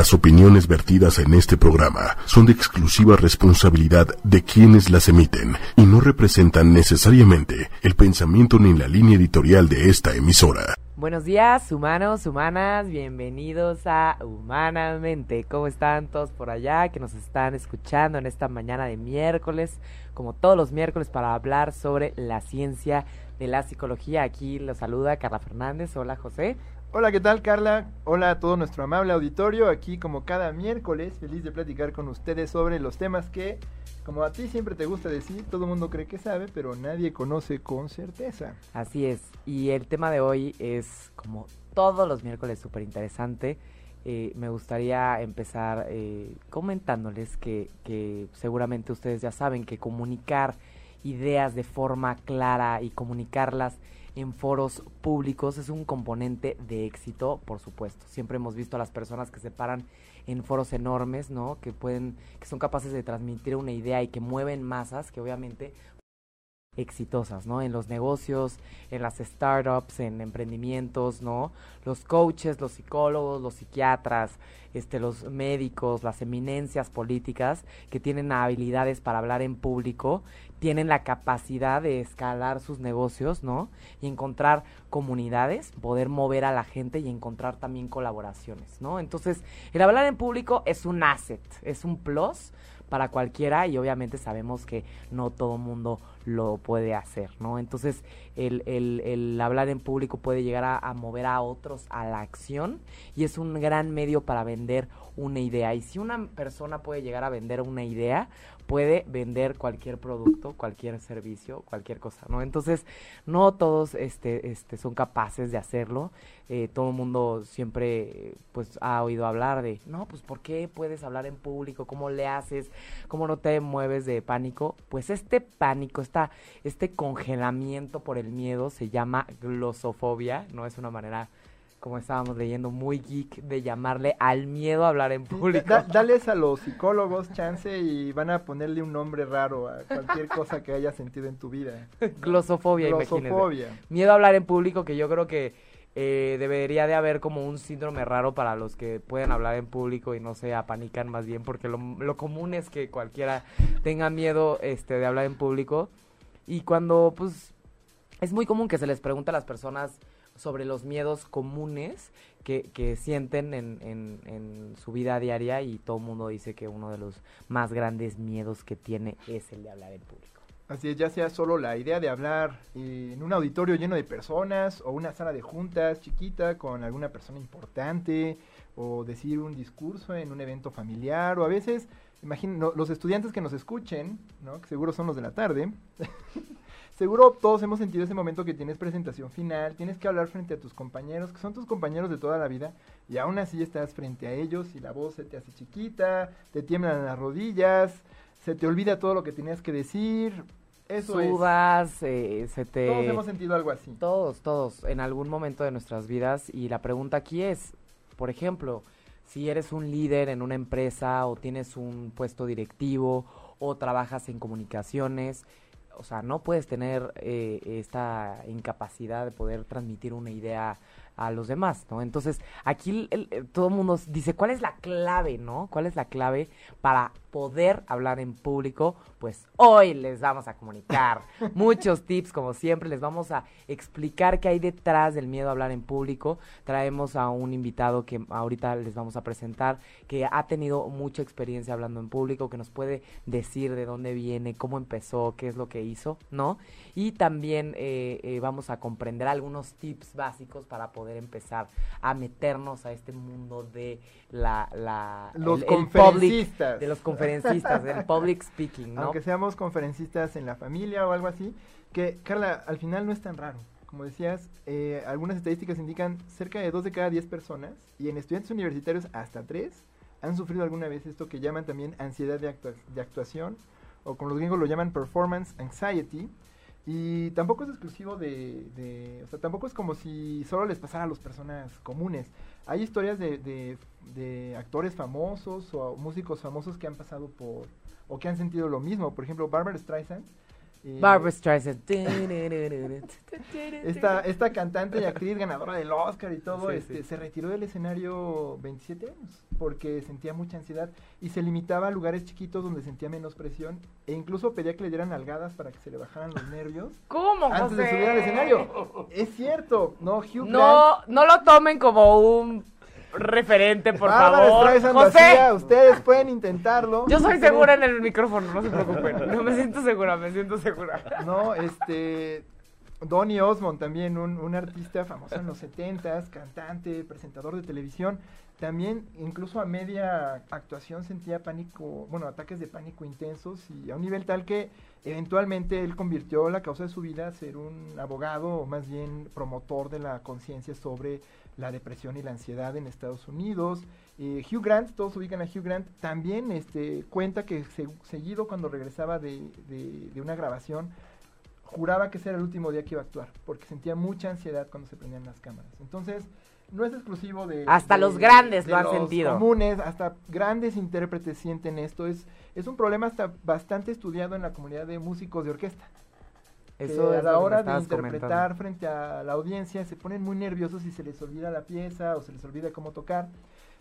Las opiniones vertidas en este programa son de exclusiva responsabilidad de quienes las emiten y no representan necesariamente el pensamiento ni la línea editorial de esta emisora. Buenos días, humanos, humanas, bienvenidos a Humanamente. ¿Cómo están todos por allá que nos están escuchando en esta mañana de miércoles? Como todos los miércoles para hablar sobre la ciencia de la psicología. Aquí los saluda Carla Fernández. Hola José. Hola, ¿qué tal Carla? Hola a todo nuestro amable auditorio, aquí como cada miércoles, feliz de platicar con ustedes sobre los temas que, como a ti siempre te gusta decir, todo el mundo cree que sabe, pero nadie conoce con certeza. Así es, y el tema de hoy es, como todos los miércoles, súper interesante. Eh, me gustaría empezar eh, comentándoles que, que seguramente ustedes ya saben que comunicar ideas de forma clara y comunicarlas en foros públicos es un componente de éxito, por supuesto. Siempre hemos visto a las personas que se paran en foros enormes, ¿no? Que pueden, que son capaces de transmitir una idea y que mueven masas, que obviamente exitosas, ¿no? En los negocios, en las startups, en emprendimientos, ¿no? Los coaches, los psicólogos, los psiquiatras, este, los médicos, las eminencias políticas que tienen habilidades para hablar en público, tienen la capacidad de escalar sus negocios, ¿no? Y encontrar comunidades, poder mover a la gente y encontrar también colaboraciones, ¿no? Entonces, el hablar en público es un asset, es un plus para cualquiera y obviamente sabemos que no todo mundo lo puede hacer, ¿no? Entonces, el, el, hablar en público puede llegar a, mover a otros a la acción y es un gran medio para vender una idea. Y si una persona puede llegar a vender una idea, puede vender cualquier producto, cualquier servicio, cualquier cosa, ¿no? Entonces, no todos este, este, son capaces de hacerlo. Eh, todo el mundo siempre, pues, ha oído hablar de, no, pues, ¿por qué puedes hablar en público? ¿Cómo le haces? ¿Cómo no te mueves de pánico? Pues este pánico, esta, este congelamiento por el miedo se llama glosofobia, ¿no? Es una manera como estábamos leyendo, muy geek de llamarle al miedo a hablar en público. Da, dales a los psicólogos chance y van a ponerle un nombre raro a cualquier cosa que hayas sentido en tu vida. Glosofobia, Glosofobia. Imagínate. Miedo a hablar en público que yo creo que eh, debería de haber como un síndrome raro para los que pueden hablar en público y no se apanican más bien porque lo, lo común es que cualquiera tenga miedo este de hablar en público y cuando pues es muy común que se les pregunte a las personas sobre los miedos comunes que, que sienten en, en, en, su vida diaria y todo el mundo dice que uno de los más grandes miedos que tiene es el de hablar en público. Así es, ya sea solo la idea de hablar en un auditorio lleno de personas o una sala de juntas chiquita con alguna persona importante o decir un discurso en un evento familiar o a veces, imagino, los estudiantes que nos escuchen, ¿no? que seguro son los de la tarde, Seguro todos hemos sentido ese momento que tienes presentación final, tienes que hablar frente a tus compañeros, que son tus compañeros de toda la vida, y aún así estás frente a ellos y la voz se te hace chiquita, te tiemblan las rodillas, se te olvida todo lo que tenías que decir. Eso Sudas, eh, se te... Todos hemos sentido algo así. Todos, todos, en algún momento de nuestras vidas. Y la pregunta aquí es, por ejemplo, si eres un líder en una empresa o tienes un puesto directivo o trabajas en comunicaciones, o sea, no puedes tener eh, esta incapacidad de poder transmitir una idea a los demás, ¿no? Entonces, aquí el, el, todo el mundo dice, ¿cuál es la clave, no? ¿Cuál es la clave para poder hablar en público? Pues hoy les vamos a comunicar muchos tips, como siempre, les vamos a explicar qué hay detrás del miedo a hablar en público. Traemos a un invitado que ahorita les vamos a presentar, que ha tenido mucha experiencia hablando en público, que nos puede decir de dónde viene, cómo empezó, qué es lo que hizo, ¿no? Y también eh, eh, vamos a comprender algunos tips básicos para poder empezar a meternos a este mundo de la, la los el, conferencistas. El public, de los conferencistas, del public speaking, ¿no? Aunque seamos conferencistas en la familia o algo así, que Carla, al final no es tan raro. Como decías, eh, algunas estadísticas indican cerca de dos de cada 10 personas y en estudiantes universitarios hasta tres han sufrido alguna vez esto que llaman también ansiedad de, actua de actuación o con los gringos lo llaman performance anxiety, y tampoco es exclusivo de, o sea, tampoco es como si solo les pasara a las personas comunes. Hay historias de, de, de, actores famosos o músicos famosos que han pasado por, o que han sentido lo mismo. Por ejemplo, Barbara Streisand Barbara Streisand. esta, esta cantante y actriz ganadora del Oscar y todo, Sí, este, sí. se retiró del escenario 27 años porque sentía mucha ansiedad y se limitaba a lugares chiquitos donde sentía menos presión e incluso pedía que le dieran algadas para que se le bajaran los nervios ¿Cómo, antes José? de subir al escenario. Es cierto, no, Hugh Grant. No, no lo tomen como un referente, por Bárbara favor. José, ustedes pueden intentarlo. yo soy segura en el micrófono, no se preocupen. No me siento segura, me siento segura. No, este. Donny Osmond también, un, un artista famoso en los 70 cantante, presentador de televisión. También, incluso a media actuación, sentía pánico, bueno, ataques de pánico intensos y a un nivel tal que eventualmente él convirtió la causa de su vida a ser un abogado o más bien promotor de la conciencia sobre la depresión y la ansiedad en Estados Unidos. Eh, Hugh Grant, todos ubican a Hugh Grant, también este, cuenta que se- seguido cuando regresaba de, de- de una grabación, juraba que ese era el último día que iba a actuar, porque sentía mucha ansiedad cuando se prendían las cámaras. Entonces, no es exclusivo de... Hasta de- los grandes de lo han los sentido. comunes, hasta grandes intérpretes sienten esto. Es, es un problema hasta bastante estudiado en la comunidad de músicos de orquesta. Que a la hora de interpretar comentando. frente a la audiencia se ponen muy nerviosos y se les olvida la pieza o se les olvida cómo tocar.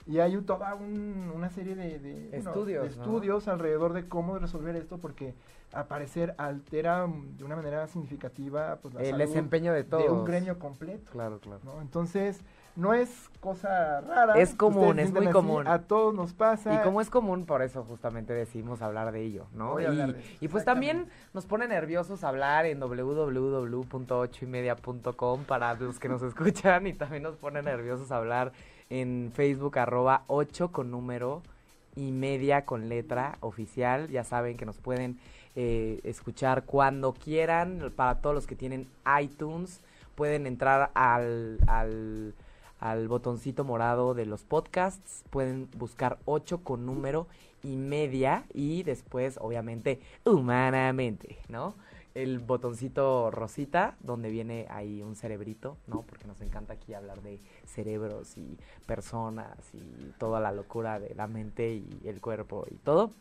Y hay toda un- una serie de, de, bueno, Estudios, de ¿no? estudios alrededor de cómo resolver esto porque a parecer altera mm, de una manera significativa pues, la El salud desempeño de todos. de un gremio completo. Claro, claro. ¿no? Entonces, no es cosa rara. Es común, es muy así, común. A todos nos pasa. Y como es común, por eso justamente decidimos hablar de ello, ¿no? De eso, y pues también nos pone nerviosos hablar en www.ochoymedia.com para los que nos escuchan y también nos pone nerviosos hablar en Facebook arroba 8 con número y media con letra oficial. Ya saben que nos pueden eh, escuchar cuando quieran. Para todos los que tienen iTunes, pueden entrar al, al, al botoncito morado de los podcasts. Pueden buscar 8 con número y media y después, obviamente, humanamente, ¿no? El botoncito rosita, donde viene ahí un cerebrito, ¿no? Porque nos encanta aquí hablar de cerebros y personas y toda la locura de la mente y el cuerpo y todo.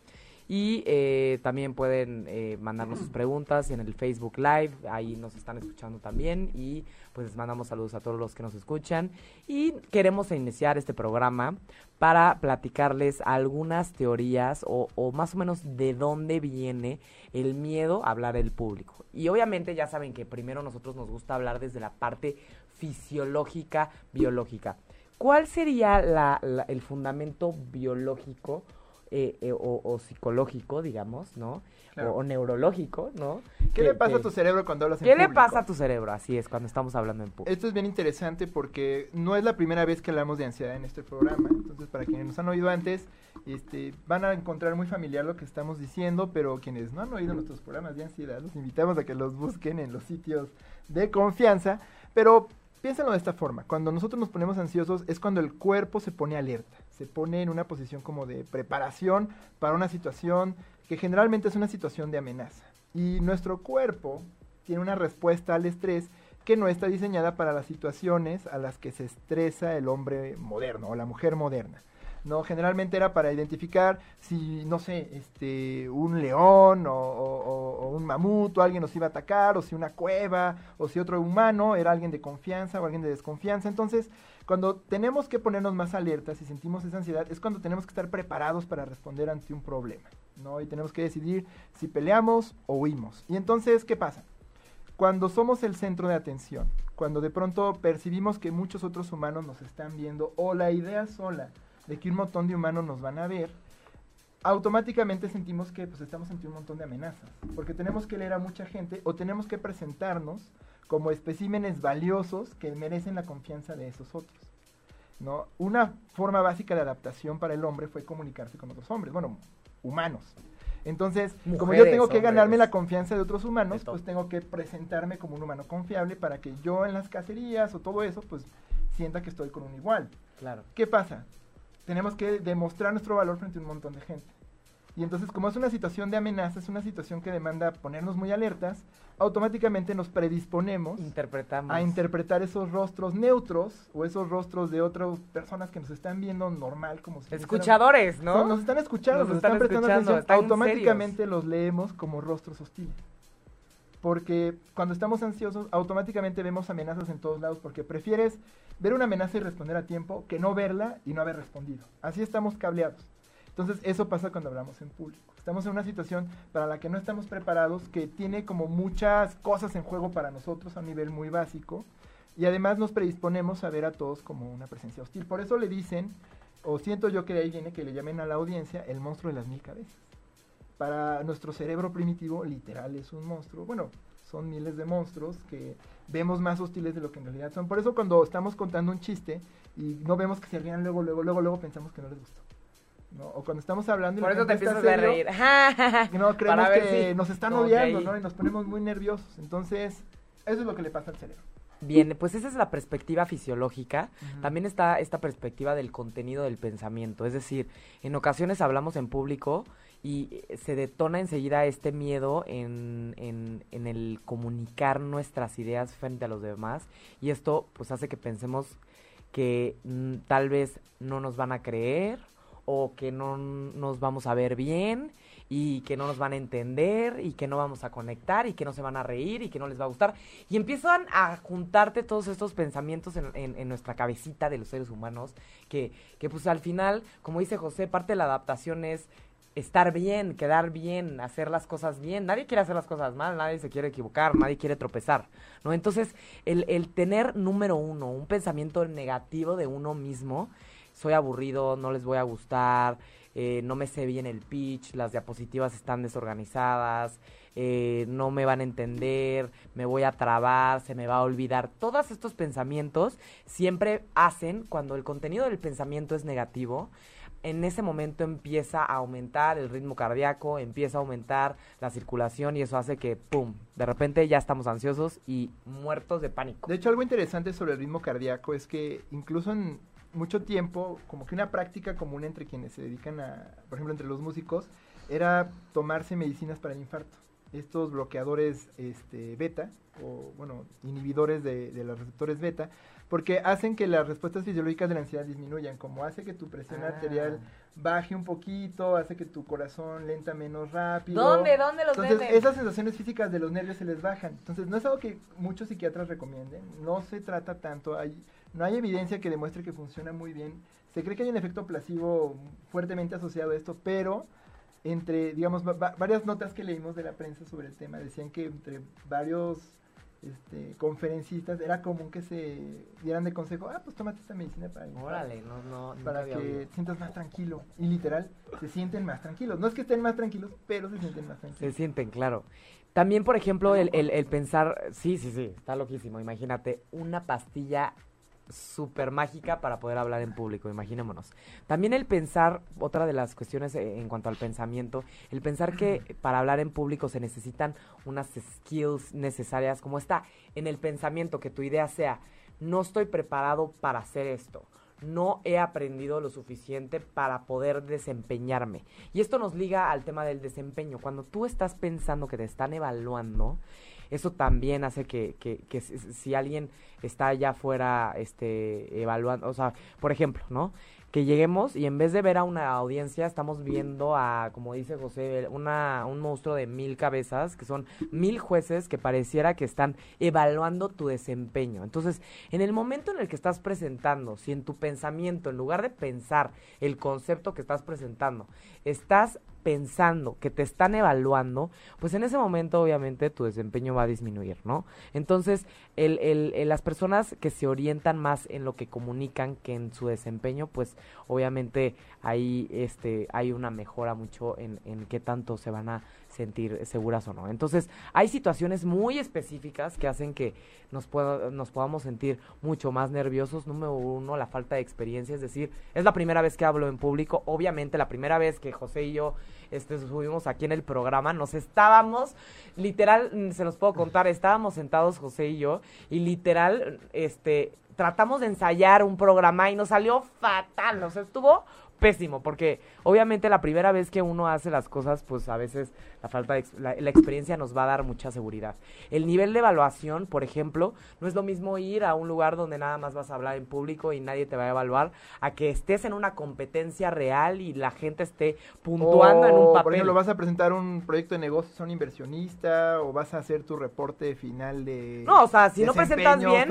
Y eh, también pueden eh, mandarnos sus preguntas en el Facebook Live, ahí nos están escuchando también y pues les mandamos saludos a todos los que nos escuchan. Y queremos iniciar este programa para platicarles algunas teorías o, más o menos de dónde viene el miedo a hablar el público. Y obviamente ya saben que primero nosotros nos gusta hablar desde la parte fisiológica, biológica. ¿Cuál sería la- el fundamento biológico eh, eh, o, o psicológico, digamos, ¿no? Claro. O, o neurológico, ¿no? ¿Qué Que- le pasa que- a tu cerebro cuando hablas en ¿Qué le pasa a tu cerebro? Así es, cuando estamos hablando en público. Esto es bien interesante porque no es la primera vez que hablamos de ansiedad en este programa. Entonces, para quienes nos han oído antes, este, van a encontrar muy familiar lo que estamos diciendo, pero quienes no han oído nuestros programas de ansiedad, los invitamos a que los busquen en los sitios de confianza. Pero piénsenlo de esta forma. Cuando nosotros nos ponemos ansiosos es cuando el cuerpo se pone alerta. Se pone en una posición como de preparación para una situación que generalmente es una situación de amenaza. Y nuestro cuerpo tiene una respuesta al estrés que no está diseñada para las situaciones a las que se estresa el hombre moderno o la mujer moderna. No, generalmente era para identificar si, no sé, este, un león o, o- un mamut o alguien nos iba a atacar, o si una cueva, o si otro humano era alguien de confianza o alguien de desconfianza. Entonces, cuando tenemos que ponernos más alertas y sentimos esa ansiedad, es cuando tenemos que estar preparados para responder ante un problema, ¿no? Y tenemos que decidir si peleamos o huimos. Y entonces, ¿qué pasa? Cuando somos el centro de atención, cuando de pronto percibimos que muchos otros humanos nos están viendo, o la idea sola de que un montón de humanos nos van a ver, automáticamente sentimos que pues, estamos ante un montón de amenazas, porque tenemos que leer a mucha gente o tenemos que presentarnos como especímenes valiosos que merecen la confianza de esos otros. ¿no? Una forma básica de adaptación para el hombre fue comunicarse con otros hombres, bueno, humanos. Entonces, como yo tengo que ganarme hombres. la confianza de otros humanos, De pues tengo que presentarme como un humano confiable para que yo en las cacerías o todo eso, pues sienta que estoy con un igual. Claro. ¿Qué pasa? Tenemos que demostrar nuestro valor frente a un montón de gente. Y entonces, como es una situación de amenaza, es una situación que demanda ponernos muy alertas, automáticamente nos predisponemos Interpretamos. a interpretar esos rostros neutros o esos rostros de otras personas que nos están viendo normal como si Escuchadores, ¿no? Son- nos están escuchando, Nos nos, están están, prestando escuchando, atención, están automáticamente los leemos como rostros hostiles. porque cuando estamos ansiosos automáticamente vemos amenazas en todos lados porque prefieres ver una amenaza y responder a tiempo que no verla y no haber respondido. Así estamos cableados. Entonces eso pasa cuando hablamos en público. Estamos en una situación para la que no estamos preparados, que tiene como muchas cosas en juego para nosotros a un nivel muy básico y además nos predisponemos a ver a todos como una presencia hostil. Por eso le dicen, o siento yo que de ahí viene que le llamen a la audiencia el monstruo de las mil cabezas. Para nuestro cerebro primitivo, literal es un monstruo. Bueno, son miles de monstruos que vemos más hostiles de lo que en realidad son. Por eso cuando estamos contando un chiste y no vemos que se rían luego, luego, luego, luego pensamos que no les gustó. ¿No? O cuando estamos hablando y Por la eso te empiezas a reír. no, creemos Para ver que si- nos están odiando, ¿no? Y nos ponemos muy nerviosos. Entonces, eso es lo que le pasa al cerebro. Bien, pues esa es la perspectiva fisiológica. También está esta perspectiva del contenido del pensamiento. Es decir, en ocasiones hablamos en público y eh, se detona enseguida este miedo en, en, en el comunicar nuestras ideas frente a los demás. Y esto pues hace que pensemos que mm, tal vez no nos van a creer o que no nos vamos a ver bien y que no nos van a entender y que no vamos a conectar y que no se van a reír y que no les va a gustar. Y empiezan a juntarte todos estos pensamientos en, nuestra cabecita de los seres humanos que, que pues al final, como dice José, parte de la adaptación es estar bien, quedar bien, hacer las cosas bien. Nadie quiere hacer las cosas mal, nadie se quiere equivocar, nadie quiere tropezar, ¿no? Entonces, el, el tener número uno, un pensamiento negativo de uno mismo, soy aburrido, no les voy a gustar, eh, no me sé bien el pitch, las diapositivas están desorganizadas, eh, no me van a entender, me voy a trabar, se me va a olvidar. Todos estos pensamientos siempre hacen, cuando el contenido del pensamiento es negativo, en ese momento empieza a aumentar el ritmo cardíaco, empieza a aumentar la circulación y eso hace que, ¡pum!, de repente ya estamos ansiosos y muertos de pánico. De hecho, algo interesante sobre el ritmo cardíaco es que incluso en mucho tiempo, como que una práctica común entre quienes se dedican a, por ejemplo, entre los músicos, era tomarse medicinas para el infarto. Estos bloqueadores este, beta, o bueno, inhibidores de, de los receptores beta, porque hacen que las respuestas fisiológicas de la ansiedad disminuyan, como hace que tu presión Ah. arterial baje un poquito, hace que tu corazón lenta menos rápido. ¿Dónde? ¿Dónde los Entonces, venden? esas sensaciones físicas de los nervios se les bajan. Entonces, no es algo que muchos psiquiatras recomienden. No se trata tanto. Hay, no hay evidencia que demuestre que funciona muy bien. Se cree que hay un efecto placebo fuertemente asociado a esto, pero entre, digamos, va- va- varias notas que leímos de la prensa sobre el tema decían que entre varios este, conferencistas era común que se dieran de consejo, ah, pues tómate esta medicina para el infarto" Órale, no, no, para que te sientas más tranquilo. Y literal, se sienten más tranquilos. No es que estén más tranquilos, pero se sienten más Se tranquilos. sienten, claro. También, por ejemplo, el, el, el pensar, sí, sí, sí, está loquísimo. Imagínate, una pastilla súper mágica para poder hablar en público, imaginémonos. También el pensar, otra de las cuestiones eh, en cuanto al pensamiento, el pensar que para hablar en público se necesitan unas skills necesarias, como está en el pensamiento, que tu idea sea, no estoy preparado para hacer esto. No he aprendido lo suficiente para poder desempeñarme. Y esto nos liga al tema del desempeño. Cuando tú estás pensando que te están evaluando, eso también hace que, que, que si, alguien está allá afuera este, evaluando, o sea, por ejemplo, ¿no? Que lleguemos y en vez de ver a una audiencia, estamos viendo a, como dice José, una, un monstruo de mil cabezas, que son mil jueces que pareciera que están evaluando tu desempeño. Entonces, en el momento en el que estás presentando, si en tu pensamiento, en lugar de pensar el concepto que estás presentando, estás pensando que te están evaluando, pues en ese momento obviamente tu desempeño va a disminuir, ¿no? Entonces, el, el- el- las personas que se orientan más en lo que comunican que en su desempeño, pues obviamente ahí este, hay una mejora mucho en, en qué tanto se van a sentir seguras o no. Entonces, hay situaciones muy específicas que hacen que nos, pueda- nos podamos sentir mucho más nerviosos. Número uno, la falta de experiencia, es decir, es la primera vez que hablo en público. Obviamente, la primera vez que José y yo este, subimos aquí en el programa, nos estábamos, literal, mm, se los puedo contar, estábamos sentados José y yo, y literal, este, tratamos de ensayar un programa y nos salió fatal, sea, estuvo pésimo, porque obviamente la primera vez que uno hace las cosas, pues a veces la falta de la, experiencia nos va a dar mucha seguridad. El nivel de evaluación, por ejemplo, no es lo mismo ir a un lugar donde nada más vas a hablar en público y nadie te va a evaluar, a que estés en una competencia real y la gente esté puntuando en un papel. Por ejemplo, vas a presentar un proyecto de negocio a un inversionista o vas a hacer tu reporte final de No, o sea, si no presentas bien,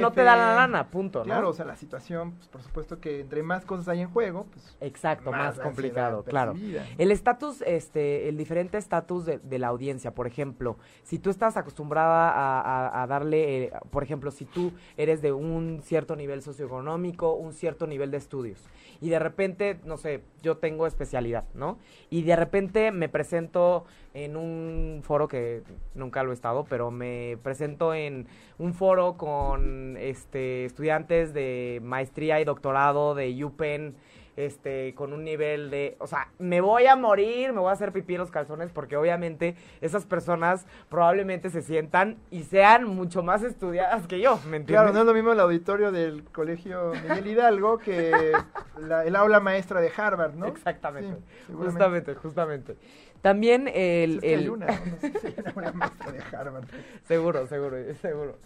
no te da la lana, punto, Claro, o sea, la situación, pues, por supuesto que entre más cosas hay en juego, pues Exacto, más, complicado, claro. El estatus este el diferente estatus de, la audiencia, por ejemplo, si tú estás acostumbrada a, darle, eh, por ejemplo, si tú eres de un cierto nivel socioeconómico, un cierto nivel de estudios, y de repente, no sé, yo tengo especialidad, ¿no? Y de repente me presento en un foro que nunca lo he estado, pero me presento en un foro con este estudiantes de maestría y doctorado de UPenn este, con un nivel de, o sea, me voy a morir, me voy a hacer pipí en los calzones, porque obviamente esas personas probablemente se sientan y sean mucho más estudiadas que yo, ¿me entiendes? Claro, no es lo mismo el auditorio del colegio Miguel Hidalgo que el aula maestra de Harvard, ¿no? Exactamente, justamente, justamente. También el... el... una, no sé si una maestra de Harvard. seguro, seguro, seguro.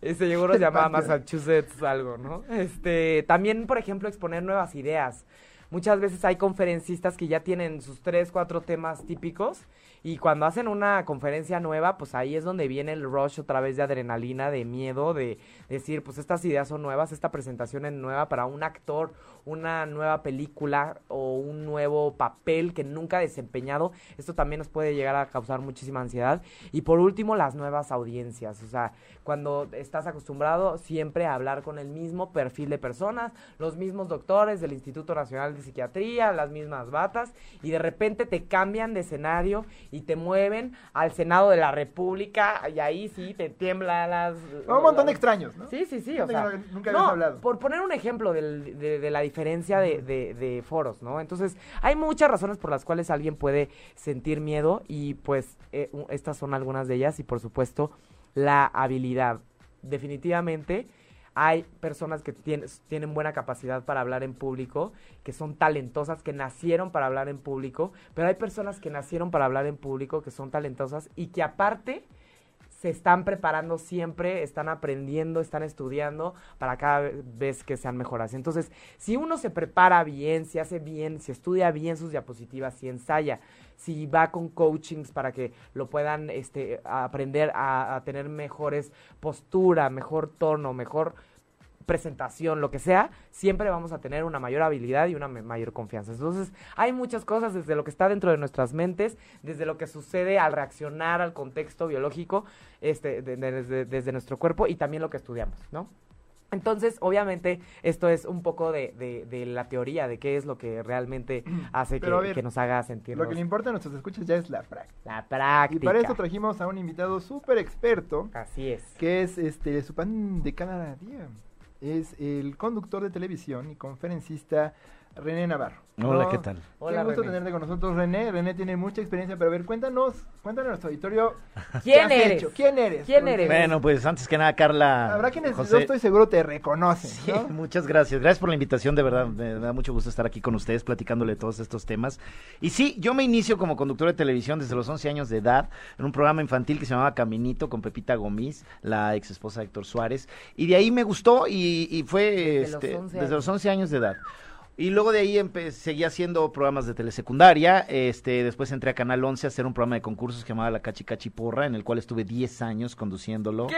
Ese seguro se llama Massachusetts algo, ¿no? Este, también, por ejemplo, exponer nuevas ideas. Muchas veces hay conferencistas que ya tienen sus tres, cuatro temas típicos y cuando hacen una conferencia nueva, pues ahí es donde viene el rush otra vez de adrenalina, de miedo, de decir, pues estas ideas son nuevas, esta presentación es nueva para un actor, una nueva película o un nuevo papel que nunca ha desempeñado. Esto también nos puede llegar a causar muchísima ansiedad. Y por último, las nuevas audiencias. O sea, cuando estás acostumbrado siempre a hablar con el mismo perfil de personas, los mismos doctores del Instituto Nacional de Psiquiatría, las mismas batas, y de repente te cambian de escenario te mueven al Senado de la República y ahí sí te tiemblan las... Un montón de extraños, ¿no? Sí, sí, sí, o sea... Nunca habías hablado. Por poner un ejemplo de, de, la diferencia de, de, foros, ¿no? Entonces, hay muchas razones por las cuales alguien puede sentir miedo y pues eh, estas son algunas de ellas y por supuesto la habilidad. Definitivamente hay personas que tienen, buena capacidad para hablar en público, que son talentosas, que nacieron para hablar en público, pero hay personas que nacieron para hablar en público, que son talentosas y que aparte se están preparando siempre, están aprendiendo, están estudiando para cada vez que sean mejoras. Entonces, si uno se prepara bien, si hace bien, si estudia bien sus diapositivas, si ensaya, si va con coachings para que lo puedan este, aprender a, tener mejores postura, mejor tono, mejor presentación, lo que sea, siempre vamos a tener una mayor habilidad y una mayor confianza. Entonces, hay muchas cosas desde lo que está dentro de nuestras mentes, desde lo que sucede al reaccionar al contexto biológico, este, desde, desde nuestro cuerpo y también lo que estudiamos, ¿no? Entonces, obviamente, esto es un poco de, de, la teoría de qué es lo que realmente hace que, nos haga sentir. Lo que le importa a nuestros escuchas ya es la práctica. La práctica. Y para eso trajimos a un invitado súper experto. Así es. Que es este su pan de cada día es el conductor de televisión y conferencista René Navarro. Hola, ¿qué tal? Hola, Qué gusto tenerte con nosotros, René. René tiene mucha experiencia, pero a ver, cuéntanos, cuéntanos a nuestro auditorio. ¿Quién eres? ¿Quién eres? ¿Quién eres? Bueno, pues antes que nada, Carla. Habrá quienes yo estoy seguro te reconocen. Sí, muchas gracias. Gracias por la invitación, de verdad. Me da mucho gusto estar aquí con ustedes platicándole todos estos temas. Y sí, yo me inicio como conductor de televisión desde los 11 años de edad en un programa infantil que se llamaba Caminito con Pepita Gomis, la ex esposa de Héctor Suárez. Y de ahí me gustó y, fue este, desde los 11 años de edad. Y luego de ahí seguí haciendo programas de telesecundaria. Este, después entré a Canal 11 a hacer un programa de concursos que llamaba La Cachi Cachi Porra, en el cual estuve 10 años conduciéndolo. ¿Qué?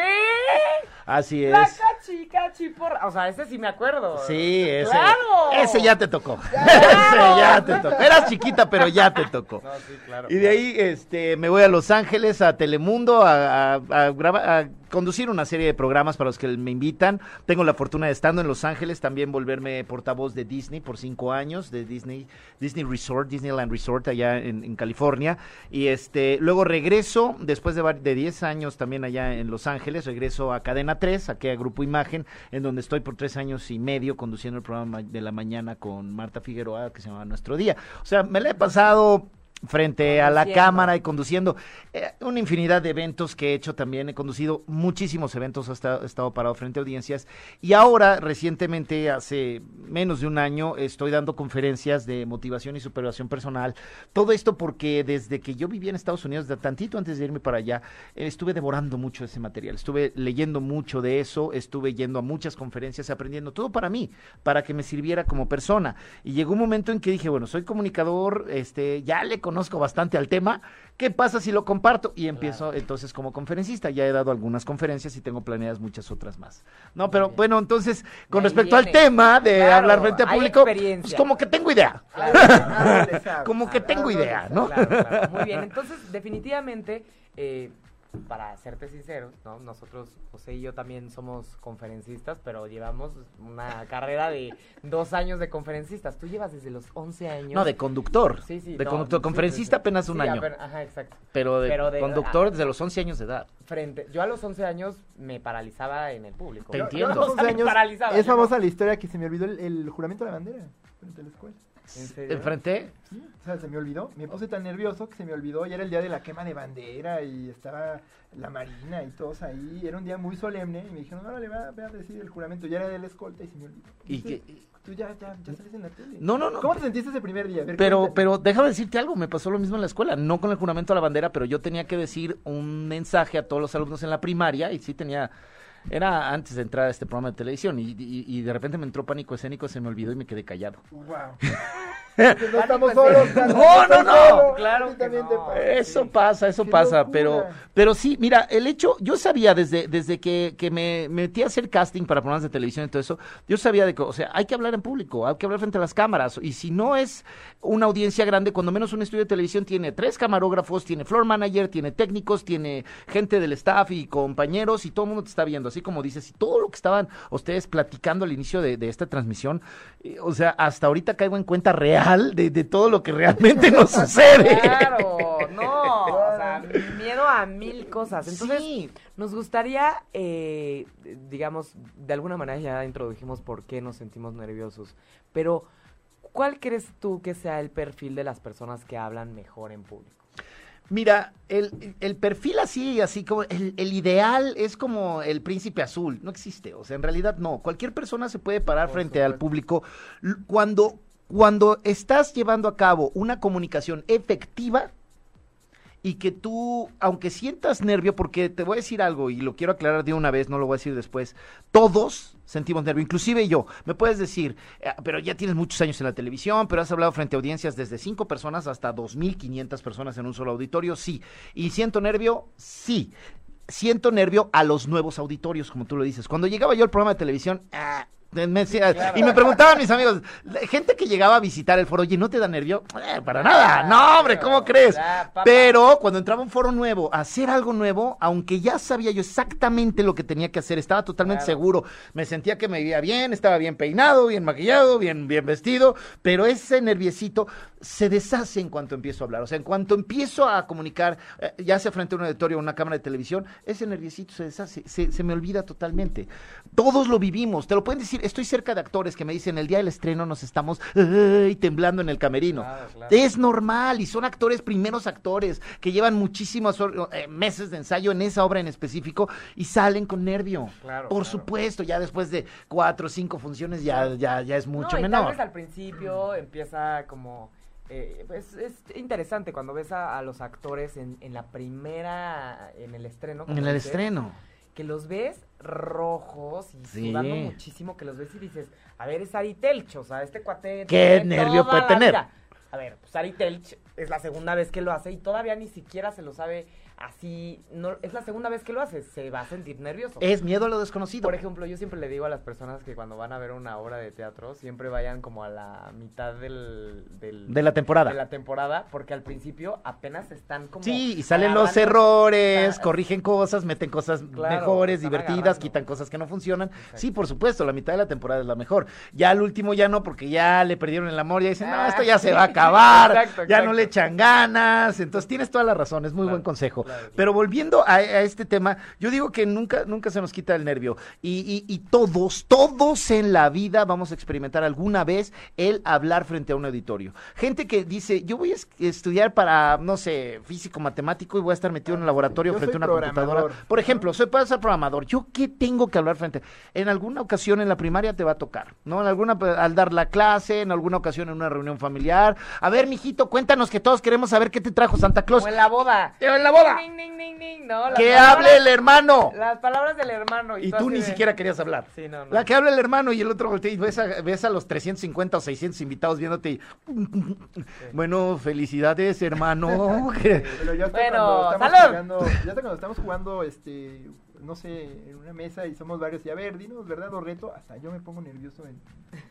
Así es. La Cachi Cachi Porra. O sea, ese sí me acuerdo. Sí, ese. ¡Claro! Ese ya te tocó. ese ya te tocó. Eras chiquita, pero ya te tocó. No, sí, claro. Y de ahí este, me voy a Los Ángeles, a Telemundo, a, a, a conducir una serie de programas para los que me invitan. Tengo la fortuna de estando en Los Ángeles, también volverme portavoz de Disney por cinco años, de Disney, Disney Resort, Disneyland Resort allá en, California. Y este, luego regreso, después de, de 10 años también allá en Los Ángeles, regreso a Cadena 3, aquí a Grupo Imagen, en donde estoy por tres años y medio conduciendo el programa de la mañana con Marta Figueroa que se llama Nuestro Día. O sea, me la he pasado frente a la cámara y conduciendo. Eh, una infinidad de eventos que he hecho también. He conducido muchísimos eventos, he estado, he estado parado frente a audiencias. Y ahora, recientemente, hace menos de un año, estoy dando conferencias de motivación y superación personal. Todo esto porque desde que yo vivía en Estados Unidos, de tantito antes de irme para allá, eh, estuve devorando mucho ese material. Estuve leyendo mucho de eso, estuve yendo a muchas conferencias, aprendiendo todo para mí, para que me sirviera como persona. Y llegó un momento en que dije, bueno, soy comunicador, este, ya le conozco bastante al tema. ¿Qué pasa si lo comparto? Y empiezo entonces como conferencista. Ya he dado algunas conferencias y tengo planeadas muchas otras más. No, pero bien. bueno, entonces, con respecto al tema de Claro, hablar frente a hay público, pues como que tengo idea. Claro. Como que tengo idea. ¿no? Claro, claro. Muy bien, entonces definitivamente, eh, para serte sincero, ¿no? nosotros, José y yo también somos conferencistas, pero llevamos una carrera de dos años de conferencistas. Tú llevas desde los 11 años. No, de conductor. Sí, sí, de no, conductor. Conferencista sí, sí. apenas un Sí, año. Ajá, exacto. Pero de, Pero de- conductor desde los 11 años de edad. Frente, yo a los 11 años me paralizaba en el público. Te Yo- entiendo. yo a los O sea, 11 me años, paralizaba, es famosa la historia que se me olvidó el, el juramento de la bandera frente a la escuela. ¿En serio? Enfrente. Sí, o sea, se me olvidó. Me puse tan nervioso que se me olvidó. Y era el día de la quema de bandera y estaba la marina y todos ahí. Era un día muy solemne. Y me dijeron, órale, va, ve a decir el juramento. Ya era de la escolta y se me olvidó. Y Tú- que- Tú ya, ya, ya sales en la tele. No, no, no. ¿Cómo te sentiste ese primer día? Pero, pero déjame decirte algo, me pasó lo mismo en la escuela, no con el juramento a la bandera, pero yo tenía que decir un mensaje a todos los alumnos en la primaria y sí tenía, era antes de entrar a este programa de televisión y, y- y de repente me entró pánico escénico, se me olvidó y me quedé callado. Wow. no estamos solos. Carlos, No, no, no. Claro A ti que también no. te pasa. Eso Sí. pasa, eso Qué pasa, locura. pero, pero sí, mira, el hecho, yo sabía desde, desde que, que me metí a hacer casting para programas de televisión y todo eso, yo sabía de que, o sea, hay que hablar en público, hay que hablar frente a las cámaras, y si no es una audiencia grande, cuando menos un estudio de televisión tiene tres camarógrafos, tiene floor manager, tiene técnicos, tiene gente del staff y compañeros, y todo el mundo te está viendo, así como dices, y todo lo que estaban ustedes platicando al inicio de, de esta transmisión, eh, o sea, hasta ahorita caigo en cuenta real de, de todo lo que realmente nos sucede. Claro, no, o sea, miedo a mil cosas. Entonces, Sí. nos gustaría, eh, digamos, de alguna manera ya introdujimos por qué nos sentimos nerviosos, pero ¿cuál crees tú que sea el perfil de las personas que hablan mejor en público? Mira, el, el perfil así, así como el, el ideal es como el príncipe azul, no existe, o sea, en realidad no. Cualquier persona se puede parar Por frente al público cuando, cuando estás llevando a cabo una comunicación efectiva y que tú, aunque sientas nervio, porque te voy a decir algo y lo quiero aclarar de una vez, no lo voy a decir después, todos sentimos nervio, inclusive yo. Me puedes decir, "Eh, pero ya tienes muchos años en la televisión, pero has hablado frente a audiencias desde cinco personas hasta 2.500 personas en un solo auditorio, sí. ¿Y siento nervio? Sí. Siento nervio a los nuevos auditorios, como tú lo dices. Cuando llegaba yo al programa de televisión, ah, me decía- y me preguntaban mis amigos, gente que llegaba a visitar el foro, oye, ¿no te da nervio? "Eh, para nada, no, hombre, ¿cómo crees? Pero cuando entraba un foro nuevo, a hacer algo nuevo, aunque ya sabía yo exactamente lo que tenía que hacer, estaba totalmente Claro. seguro, me sentía que me veía bien, estaba bien peinado, bien maquillado, bien, bien vestido, pero ese nerviecito se deshace en cuanto empiezo a hablar. O sea, en cuanto empiezo a comunicar, eh, ya sea frente a un auditorio o una cámara de televisión, ese nerviecito se deshace, se, se me olvida totalmente. Todos lo vivimos, te lo pueden decir, estoy cerca de actores que me dicen, el día del estreno nos estamos ay, temblando en el camerino. Claro, claro. Es normal y son actores, primeros actores, que llevan muchísimos eh, meses de ensayo en esa obra en específico y salen con nervio. Claro, Por supuesto, ya después de cuatro o cinco funciones ya, ya, ya es mucho No, menor. Tal vez al principio empieza como. eh, pues es interesante cuando ves a, a los actores en, en la primera. En el estreno. En el dices, estreno. Que los ves rojos y Sí. sudando muchísimo. Que los ves y dices, a ver, es Ari Telch. O sea, este cuate. ¿Qué nervio puede tener? vida. A ver, pues Ari Telch es la segunda vez que lo hace y todavía ni siquiera se lo sabe así. No, es la segunda vez que lo hace. Se va a sentir nervioso. Es miedo a lo desconocido. Por ejemplo, yo siempre le digo a las personas que cuando van a ver una obra de teatro, siempre vayan como a la mitad del, del- De la temporada. de la temporada, porque al principio apenas están como Sí, y salen los errores, Ah, corrigen cosas, meten cosas Claro, mejores, divertidas, agarrando. quitan cosas que no funcionan. Exacto. Sí, por supuesto, la mitad de la temporada es la mejor. Ya al último ya no, porque ya le perdieron el amor, ya dicen, no, Ah, esto ya se va a acabar, exacto, ya no le echan ganas. Entonces tienes toda la razón, es muy Claro, buen consejo. Pero volviendo a, a este tema, yo digo que nunca, nunca se nos quita el nervio. Y, y- y todos, todos en la vida vamos a experimentar alguna vez el hablar frente a un auditorio. Gente que dice, yo voy a es- estudiar para, no sé, físico, matemático y voy a estar metido en un laboratorio Yo frente a una computadora. Por ejemplo, soy para ser programador. ¿Yo qué tengo que hablar frente? En alguna ocasión en la primaria te va a tocar, ¿no? En alguna, al dar la clase, en alguna ocasión en una reunión familiar. A ver, mijito, cuéntanos que todos queremos saber qué te trajo Santa Claus. O en la boda. ¡O en la boda! No, ¡Que palabras- hable el hermano! Las palabras del hermano. Y tú ni de- siquiera querías hablar. Sí, no, no. La que habla el hermano y el otro voltea y ves a, ves a los 350 o 600 invitados viéndote y... Bueno, felicidades, hermano. Pero ya hasta Bueno, cuando estamos ¡salud! jugando, ya hasta cuando estamos jugando, este, no sé, en una mesa y somos varios, y a ver, dinos verdad o reto, hasta yo me pongo nervioso en,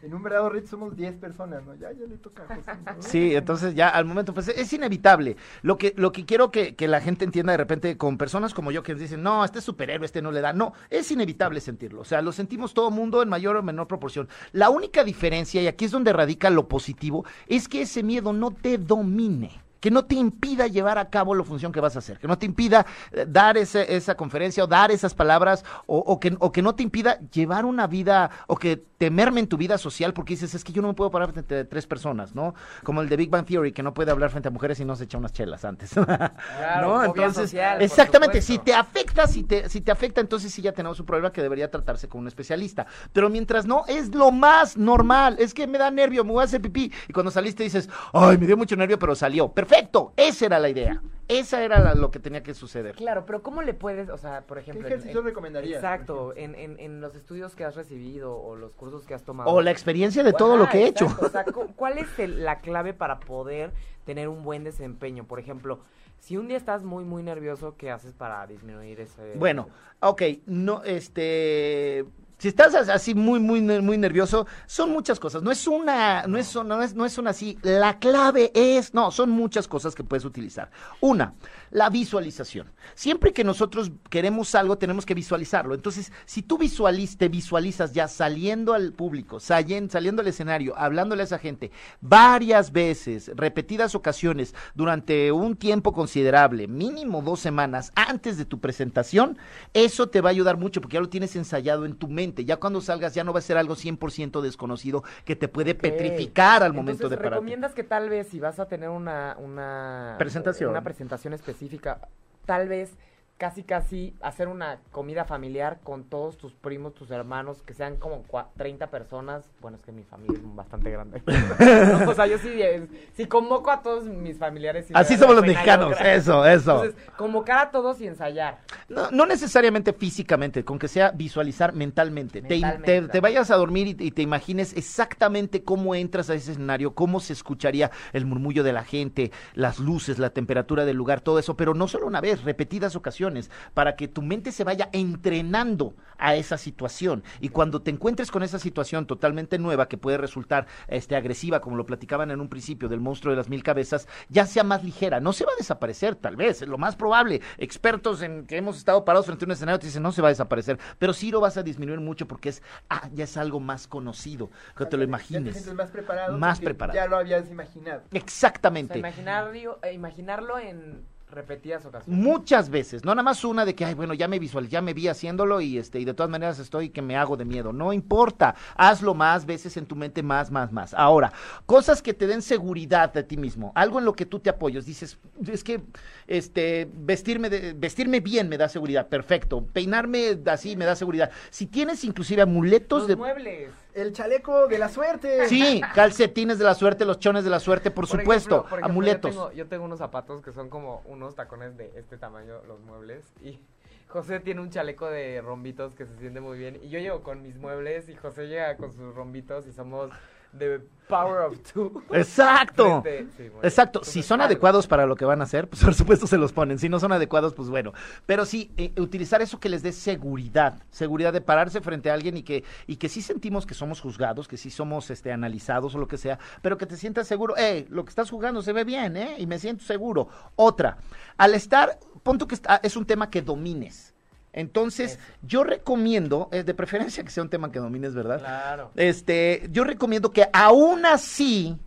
en un verdad o reto somos 10 personas, ¿no? Ya, ya le toca a José. Sí, entonces ya al momento, pues es inevitable. Lo que, lo que quiero que, que la gente entienda de repente con personas como yo que dicen, no, este es superhéroe, este no le da. No, es inevitable sentirlo. O sea, lo sentimos todo mundo en mayor o menor proporción. La única diferencia, y aquí es donde radica lo positivo, es que ese miedo no te domine. Que no te impida llevar a cabo la función que vas a hacer, que no te impida eh, dar ese- esa conferencia o dar esas palabras, o, o que, o que no te impida llevar una vida, o que te merme en tu vida social, porque dices, es que yo no me puedo parar frente a tres personas, ¿no? Como el de Big Bang Theory, que no puede hablar frente a mujeres y no se echa unas chelas antes. ¿No? fobia Entonces, social, exactamente, si te afecta, si te, si te afecta, entonces sí ya tenemos un problema que debería tratarse con un especialista. Pero mientras no, es lo más normal. Es que me da nervio, me voy a hacer pipí. Y cuando saliste dices, ay, me dio mucho nervio, pero salió. Perfecto, esa era la idea. Esa era la- lo que tenía que suceder. Claro, pero ¿cómo le puedes, o sea, por ¿Qué ejemplo... en- ejercicio en- recomendarías? Exacto, en, en, en los estudios que has recibido o los cursos que has tomado. O la experiencia de todo lo que he hecho. O sea, cu- ¿cuál es el- la clave para poder tener un buen desempeño? Por ejemplo, si un día estás muy, muy nervioso, ¿qué haces para disminuir ese... Bueno, ok, no, este, si estás as- así muy, muy, muy nervioso, son muchas cosas. No es una, no es, no es, no es una así. La clave es, no, son muchas cosas que puedes utilizar. Una, la visualización. Siempre que nosotros queremos algo, tenemos que visualizarlo. Entonces, si tú visualiz, te visualizas ya saliendo al público, saliendo, saliendo al escenario, hablándole a esa gente varias veces, repetidas ocasiones, durante un tiempo considerable, mínimo dos semanas antes de tu presentación, eso te va a ayudar mucho porque ya lo tienes ensayado en tu mente. Ya cuando salgas ya no va a ser algo 100% desconocido que te puede petrificar al momento Entonces, de pararte. recomiendas que tal vez si vas a tener una, una Presentación. una presentación específica, tal vez casi casi hacer una comida familiar con todos tus primos, tus hermanos, que sean como cua- 30 personas. Bueno, es que mi familia es bastante grande. o sea, yo sí, eh, si convoco a todos mis familiares. Así somos los mexicanos, yo, eso, eso. Entonces, convocar a todos y ensayar. No, no necesariamente físicamente, con que sea visualizar mentalmente. Te, Mentalmente, te- vayas a dormir y, y te imagines exactamente cómo entras a ese escenario, cómo se escucharía el murmullo de la gente, las luces, la temperatura del lugar, todo eso, pero no solo una vez, repetidas ocasiones, para que tu mente se vaya entrenando a esa situación. Y cuando te encuentres con esa situación totalmente nueva, que puede resultar este, agresiva, como lo platicaban en un principio del monstruo de las mil cabezas, ya sea más ligera, no se va a desaparecer, tal vez, es lo más probable. Expertos en que hemos estado parados frente a un escenario te dicen no se va a desaparecer, pero sí lo vas a disminuir mucho porque es, ah, ya es algo más conocido, que te lo Ya te imagines. más preparado. Más porque preparado. Ya lo habías imaginado. O sea, Exactamente. imaginarlo, imaginarlo en repetidas ocasiones. Muchas veces, no nada más una de que, ay, bueno, ya me visual, ya me vi haciéndolo y este, y de todas maneras estoy que me hago de miedo. No importa, hazlo más veces en tu mente, más, más, más. Ahora, cosas que te den seguridad de ti mismo, algo en lo que tú te apoyes. Dices, es que, este, vestirme, de- vestirme bien me da seguridad, perfecto. Peinarme así me da seguridad. Si tienes inclusive amuletos Los de, muebles. El chaleco de la suerte. sí, calcetines de la suerte, los chones de la suerte, por, Por supuesto, ejemplo, por ejemplo, amuletos. Yo tengo, yo tengo unos zapatos que son como unos tacones de este tamaño, los muebles. Y José tiene un chaleco de rombitos que se siente muy bien. Y yo llego con mis muebles y José llega con sus rombitos y somos the power of two. Exacto. Frente- sí. Exacto, si son adecuados para lo que van a hacer, pues por supuesto se los ponen. Si no son adecuados, pues bueno. Pero sí, eh, utilizar eso que les dé seguridad, seguridad de pararse frente a alguien y que, y que sí sentimos que somos juzgados, que sí somos este, analizados o lo que sea, pero que te sientas seguro, eh, lo que estás jugando se ve bien, ¿eh? Y me siento seguro. Otra, al estar, punto que está- es un tema que domines. Entonces, Eso. yo recomiendo, de preferencia que sea un tema que domines, ¿verdad? Claro. Este, yo recomiendo que aún así,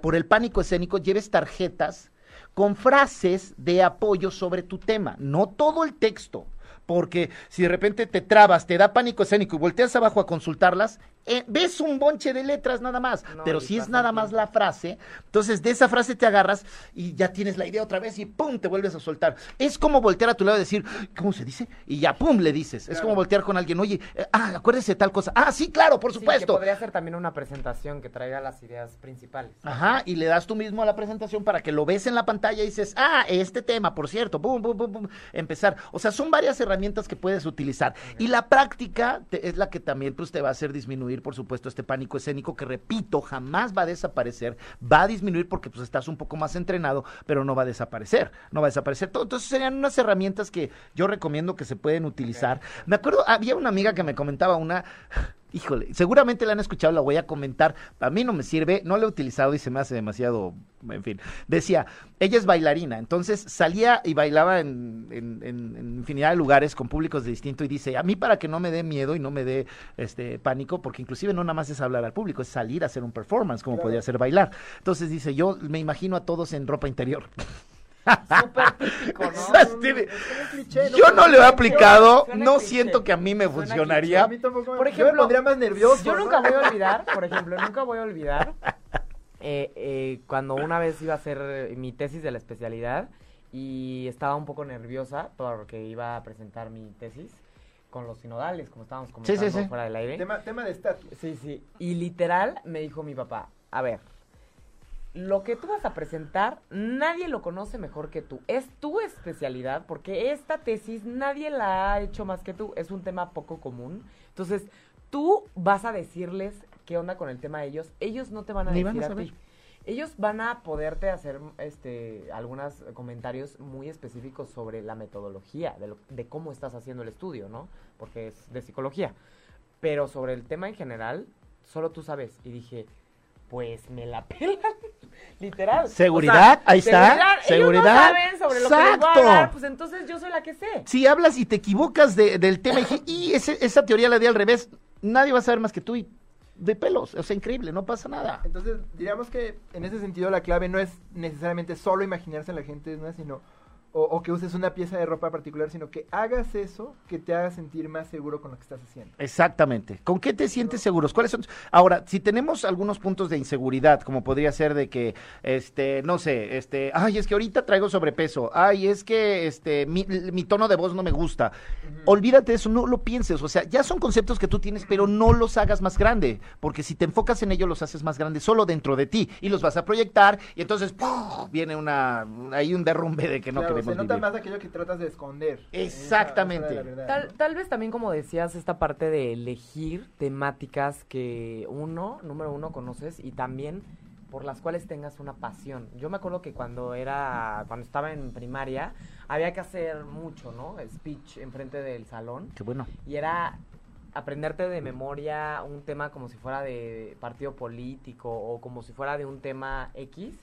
por el pánico escénico, lleves tarjetas con frases de apoyo sobre tu tema, no todo el texto porque si de repente te trabas, te da pánico escénico y volteas abajo a consultarlas, eh, ves un bonche de letras nada más, pero si es nada más la frase, entonces de esa frase te agarras y ya tienes la idea otra vez y pum, te vuelves a soltar. Es como voltear a tu lado y decir, ¿cómo se dice? Y ya pum, le dices. Es como voltear con alguien, oye, eh, ah, acuérdese de tal cosa. Ah, sí, claro, por supuesto. podría ser también una presentación que traiga las ideas principales. Ajá, y le das tú mismo a la presentación para que lo ves en la pantalla y dices, ah, este tema, por cierto, pum, pum, pum, pum, empezar. O sea, son varias herramientas que puedes utilizar. Y la práctica es la que también pues, te va a hacer disminuir por supuesto, este pánico escénico que, repito, jamás va a desaparecer, va a disminuir porque pues estás un poco más entrenado, pero no va a desaparecer, no va a desaparecer todo. Entonces serían unas herramientas que yo recomiendo que se pueden utilizar. Me acuerdo, había una amiga que me comentaba una híjole, seguramente la han escuchado, la voy a comentar. A mí no me sirve, no la he utilizado y se me hace demasiado, en fin. Decía, ella es bailarina, entonces salía y bailaba en, en, infinidad de lugares con públicos de distinto y dice, a mí para que no me dé miedo y no me dé este pánico, porque inclusive no nada más es hablar al público, es salir a hacer un performance, como podría ser bailar. Entonces dice, yo me imagino a todos en ropa interior. Súper típico, ¿no? yo no lo he aplicado, no siento que a mí me funcionaría. Por ejemplo, yo más nervioso. Yo nunca voy a olvidar, por ejemplo, nunca voy a olvidar eh, eh, cuando una vez iba a hacer mi tesis de la especialidad y estaba un poco nerviosa porque iba a presentar mi tesis con los sinodales, como estábamos comentando fuera del aire. Tema, tema de estatus. Sí, sí. Y literal me dijo mi papá, a ver, lo que tú vas a presentar, nadie lo conoce mejor que tú. Es tu especialidad, porque esta tesis nadie la ha hecho más que tú. Es un tema poco común. Entonces, tú vas a decirles qué onda con el tema de ellos. Ellos no te van a decir a, ti. Ellos van a poderte hacer este algunos comentarios muy específicos sobre la metodología, de, de cómo estás haciendo el estudio, ¿no? Porque es de psicología. Pero sobre el tema en general, solo tú sabes. Y dije, pues me la pelan. Literal. Seguridad, ahí está. Seguridad. Ellos no saben sobre lo que les voy a hablar, pues entonces yo soy la que sé. Si hablas y te equivocas del tema y, esa teoría la di al revés, nadie va a saber más que tú y de pelos, o sea, increíble, no pasa nada. Entonces, diríamos que en ese sentido la clave no es necesariamente solo imaginarse a la gente, ¿no? sino o, que uses una pieza de ropa particular, sino que hagas eso que te haga sentir más seguro con lo que estás haciendo. Exactamente. ¿Con qué te sientes seguros? ¿Cuáles son? Ahora, si tenemos algunos puntos de inseguridad, como podría ser de que, este, no sé, este, ay, es que ahorita traigo sobrepeso, ay, es que, este, mi, tono de voz no me gusta. Olvídate de eso, no lo pienses. O sea, ya son conceptos que tú tienes, pero no los hagas más grande, porque si te enfocas en ello, los haces más grandes solo dentro de ti y los vas a proyectar y entonces viene una, hay un derrumbe de que no queremos se nota más aquello que tratas de esconder. Exactamente. tal, tal vez también, como decías, esta parte de elegir temáticas que uno, número uno, conoces y también por las cuales tengas una pasión. Yo me acuerdo que cuando era, cuando estaba en primaria, había que hacer mucho, ¿no? Speech enfrente del salón. Qué bueno. Y era aprenderte de memoria un tema como si fuera de partido político o como si fuera de un tema X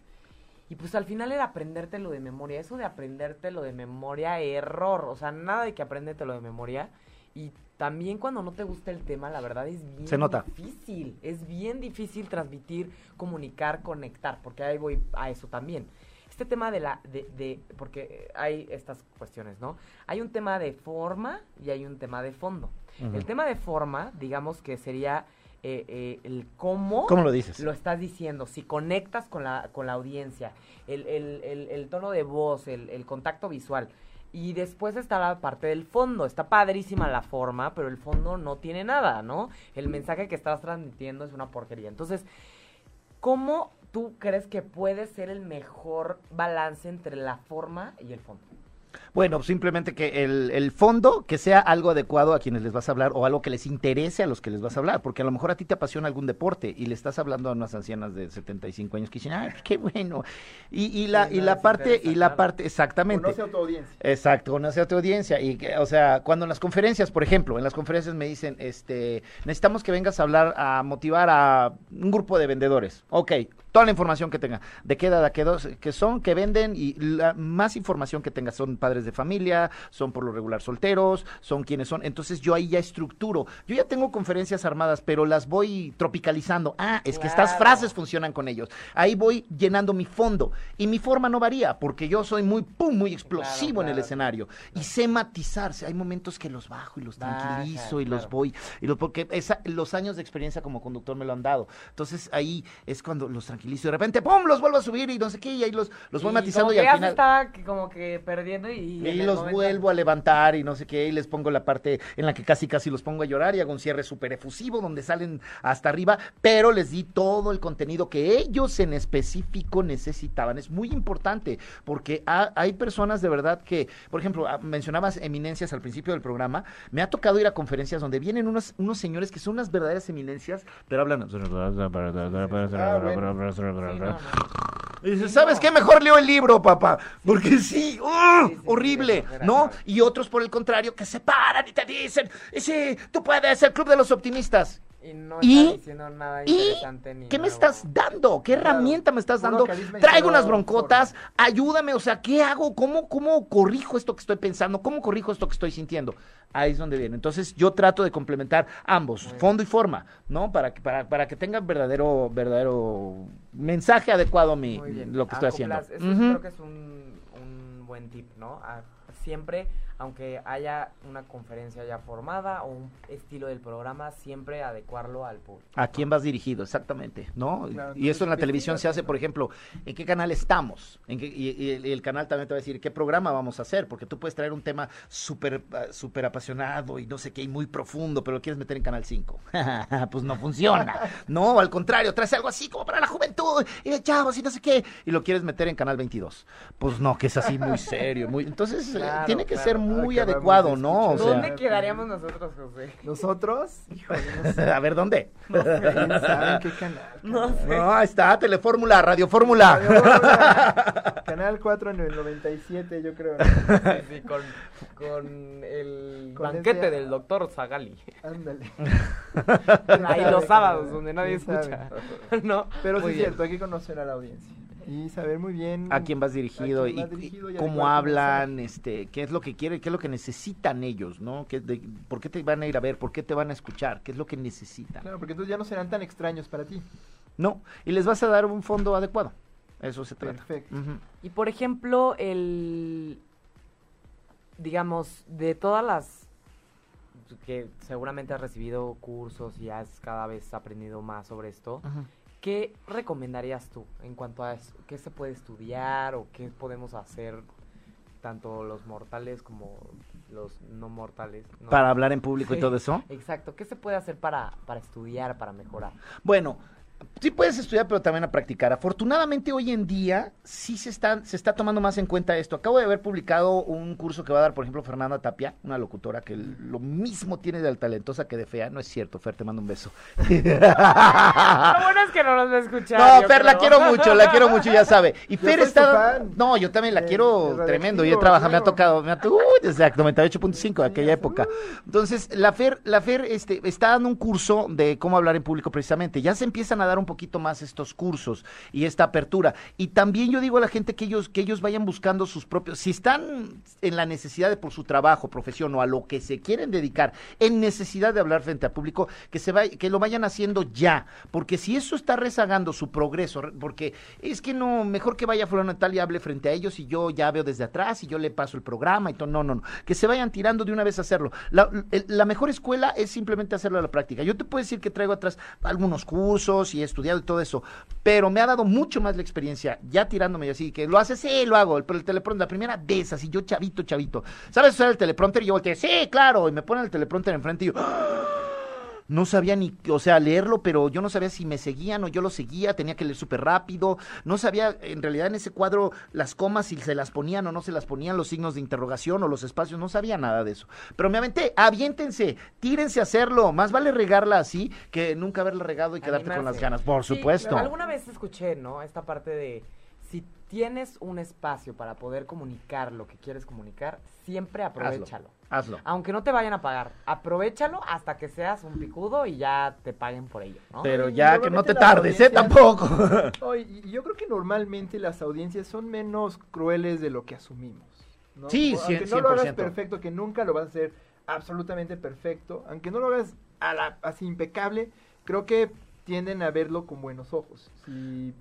y pues al final era aprendértelo de memoria. Eso de aprendértelo de memoria, error. O sea, nada de que aprendértelo de memoria. Y también cuando no te gusta el tema, la verdad es bien Se nota. difícil. Es bien difícil transmitir, comunicar, conectar. Porque ahí voy a eso también. Este tema de la, de, de, porque hay estas cuestiones, ¿no? Hay un tema de forma y hay un tema de fondo. El tema de forma, digamos que sería eh, eh, el cómo, ¿Cómo lo dices? Lo estás diciendo, si conectas con la, con la audiencia, el, el, el, tono de voz, el, contacto visual. Y después está la parte del fondo. Está padrísima la forma, pero el fondo no tiene nada, ¿no? El mensaje que estás transmitiendo es una porquería. Entonces, ¿cómo tú crees que puede ser el mejor balance entre la forma y el fondo? Bueno, simplemente que el, el, fondo, que sea algo adecuado a quienes les vas a hablar o algo que les interese a los que les vas a hablar, porque a lo mejor a ti te apasiona algún deporte y le estás hablando a unas ancianas de 75 años que dicen, ay, qué bueno. Y, y la, y la parte, y la parte, exactamente. Conoce a tu audiencia. Exacto, conoce a tu audiencia. Y, o sea, cuando en las conferencias, por ejemplo, en las conferencias me dicen, este, necesitamos que vengas a hablar, a motivar a un grupo de vendedores. Ok, toda la información que tenga, de qué edad, qué dos, que son, que venden y la más información que tengas son padres padres de familia, son por lo regular solteros, son quienes son. Entonces yo ahí ya estructuro. Yo ya tengo conferencias armadas, pero las voy tropicalizando. Ah, es que estas Claro. frases funcionan con ellos. Ahí voy llenando mi fondo. Y mi forma no varía, porque yo soy muy, pum, muy explosivo en el claro. escenario. Y sé matizarse. Hay momentos que los bajo y los Baja, tranquilizo y los claro. voy. Y los, porque esa- los años de experiencia como conductor me lo han dado. Entonces ahí es cuando los tranquilizo. Y de repente, pum, los vuelvo a subir y no sé qué. Y ahí los, los voy Y matizando como y que al final. estaba como que perdiendo y... Y los momento- vuelvo a levantar y no sé qué, y les pongo la parte en la que casi casi los pongo a llorar y hago un cierre súper efusivo donde salen hasta arriba, pero les di todo el contenido que ellos en específico necesitaban. Es muy importante porque ha- hay personas de verdad que, por ejemplo, ah, mencionabas eminencias al principio del programa, me ha tocado ir a conferencias donde vienen unos, unos señores que son unas verdaderas eminencias, pero hablan... Sí, no, no. Y ¿sabes qué? Mejor leo el libro, papá. Porque sí, ¡uh! Horrible, ¿no? Y otros, por el contrario, que se paran y te dicen, "Y sí, tú puedes, el club de los optimistas. Y no ¿Y? diciendo nada ¿Y interesante ni qué me estás dando? ¿Qué Claro. herramienta me estás dando? Traigo unas broncotas, ayúdame, o sea, ¿qué hago? ¿Cómo, ¿Cómo corrijo esto que estoy pensando? ¿Cómo corrijo esto que estoy sintiendo? Ahí es donde viene. Entonces yo trato de complementar ambos, fondo y forma, ¿no? Para que, para, para que tengan verdadero, verdadero mensaje adecuado a bien. lo que estoy haciendo. Eso Ujú. creo que es un, un buen tip, ¿no? A- siempre, aunque haya una conferencia ya formada o un estilo del programa, siempre adecuarlo al público. ¿A quién vas dirigido? Exactamente, ¿no? Claro, y eso en la televisión se hace, por ejemplo, ¿en qué canal estamos? ¿En qué- y, y el, y el canal también te va a decir qué programa vamos a hacer, porque tú puedes traer un tema súper ah, súper apasionado y no sé qué, y muy profundo, pero lo quieres meter en Canal 5. pues no funciona. No, al contrario, traes algo así como para la juventud, y de chavos, y no sé qué, y lo quieres meter en Canal 22. Pues no, que es así muy serio, muy... Entonces, eh, Claro, tiene que claro. ser muy Acabamos adecuado, de ¿no? O escuchar. sea, ¿Dónde quedaríamos nosotros, José? ¿Nosotros? Híjole, no sé. a ver, ¿dónde? ¿Quién sabe en qué canal? No sé. No, ahí está, Telefórmula, Radio Fórmula. Canal 4 en el 97, yo creo. Sí, sí, con, con el Con banquete ese- del doctor Zagali. Ándale. Ahí los sábados, donde nadie ¿Quién escucha. sabe? ¿No? Pero sí Muy es cierto, hay que conocer a la audiencia. Y saber muy bien a quién vas dirigido quién y, vas dirigido y y cómo hablan, este, qué es lo que quieren, qué es lo que necesitan ellos, ¿no? ¿Qué, de- ¿Por qué te van a ir a ver? ¿Por qué te van a escuchar? ¿Qué es lo que necesitan? Claro, porque entonces ya no serán tan extraños para ti. No, y les vas a dar un fondo adecuado. Eso se trata. Perfecto. Y por ejemplo, el. Digamos, de todas las. que seguramente has recibido cursos y has cada vez aprendido más sobre esto, Ujú. ¿Qué recomendarías tú en cuanto a eso? qué se puede estudiar o qué podemos hacer tanto los mortales como los no mortales? ¿no? Para hablar en público y todo eso. Exacto, ¿qué se puede hacer para, para estudiar, para mejorar? Bueno, sí puedes estudiar, pero también a practicar. Afortunadamente hoy en día sí se está, se está tomando más en cuenta esto. Acabo de haber publicado un curso que va a dar, por ejemplo, Fernanda Tapia, una locutora que lo mismo tiene de talentosa que de fea. No es cierto, Fer, te mando un beso. Lo bueno es que no nos va a escuchar. No, yo Fer, la quiero mucho, la quiero mucho, ya sabe. Y Yo Fer está. No, yo también la De- quiero de tremendo. Y he trabajado, me ha tocado, me ha to- Uy, exacto, 98.5, aquella época. Entonces, la Fer, la Fer este, está dando un curso de cómo hablar en público precisamente. Ya se empiezan a dar un poquito más estos cursos y esta apertura. Y también yo digo a la gente que ellos, que ellos vayan buscando sus propios. Si están en la necesidad de por su trabajo, profesión o a lo que se quieren dedicar, en necesidad de hablar frente a público, que se vaya, que lo vayan haciendo ya. Porque si eso está rezagando su progreso, re- porque es que no, mejor que vaya fulano tal y hable frente a ellos y yo ya veo desde atrás y yo le paso el programa y todo. No, no, no. Que se vayan tirando de una vez a hacerlo. La, la mejor escuela es simplemente hacerlo a la práctica. Yo te puedo decir que traigo atrás algunos cursos y estudiado y todo eso, pero me ha dado mucho más la experiencia ya tirándome y así, que lo haces, sí, lo hago, pero el teleprompter, la primera vez, así yo chavito, chavito. ¿Sabes usar el teleprompter? Y yo volteé, sí, claro, y me ponen el teleprompter enfrente y yo... No sabía ni, o sea, leerlo, pero yo no sabía si me seguían o yo lo seguía, tenía que leer súper rápido, no sabía en realidad en ese cuadro las comas si se las ponían o no se las ponían, los signos de interrogación o los espacios, no sabía nada de eso. Pero me aventé, aviéntense, tírense a hacerlo, más vale regarla así que nunca haberla regado y quedarte con las ganas, por Sí, supuesto. Alguna vez escuché, ¿no? Esta parte de si tienes un espacio para poder comunicar lo que quieres comunicar, siempre aprovechalo. Hazlo. Aunque no te vayan a pagar, aprovechalo hasta que seas un picudo y ya te paguen por ello, ¿no? Pero Y ya que no te tardes, ¿eh? Tampoco. No, yo creo que normalmente las audiencias son menos crueles de lo que asumimos. ¿no? Sí, O aunque cien- no lo hagas 100%. perfecto, que nunca lo vas a hacer absolutamente perfecto, aunque no lo hagas a la- así impecable, creo que tienden a verlo con buenos ojos. Si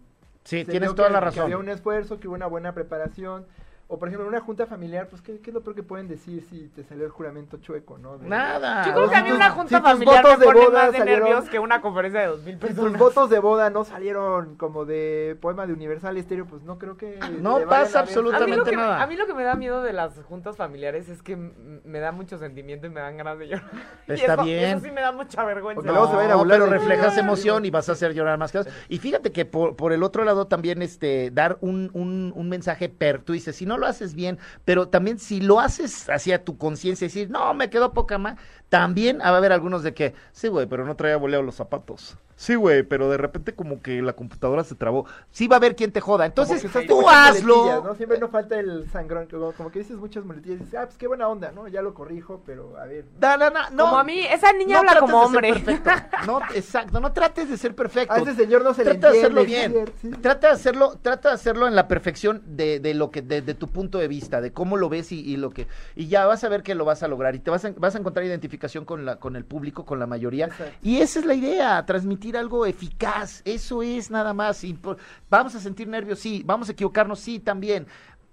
Sí, tienes toda que- la que razón. había un esfuerzo, que hubo una buena preparación. O, por ejemplo, en una junta familiar, pues, ¿qué, qué es lo peor que pueden decir si te salió el juramento chueco, no? De- Nada. Yo creo que a mí tus- una junta familiar votos me de pone boda más de salieron- nervios que una conferencia de dos mil Si tus personas. votos de boda no salieron como de poema de Universal Estéreo, pues no creo que... No te vayan pasa. A absolutamente que, me- nada. a mí lo que me da miedo de las juntas familiares es que me da mucho sentimiento y me dan ganas de llorar. Y Está eso- bien. Eso sí me da mucha vergüenza. Porque luego se va a ir a No, burlar pero de- reflejas emoción y vas a hacer llorar más cosas. Y fíjate que por, por el otro lado también este dar un, un, un mensaje per, tú dices, si no lo haces bien, pero también si lo haces hacia tu conciencia, decir, no, me quedó poca más, también va a haber algunos de que, sí, güey, pero no traía boleado los zapatos. Sí, güey, pero de repente como que la computadora se trabó. Sí va a haber quien te joda. Entonces, que tú hazlo. ¿no? Siempre no falta el sangrón, como, que dices muchas muletillas y dices, ah, pues qué buena onda, ¿no? Ya lo corrijo, pero a ver. Da, da, da, no, Como a mí, esa niña no habla como de hombre. perfecto. No, exacto, no trates de ser perfecto. A ese señor no se le trata de entiende. hacerlo es bien. sí. Trata de hacerlo, trata de hacerlo en la perfección de, de lo que, de, de tu punto de vista, de cómo lo ves y, y lo que, y ya vas a ver que lo vas a lograr y te vas a, vas a encontrar identificación con la, con el público, con la mayoría. Exacto. Y esa es la idea, transmitir algo eficaz. Eso es nada más. Vamos a sentir nervios, sí. Vamos a equivocarnos, sí, también.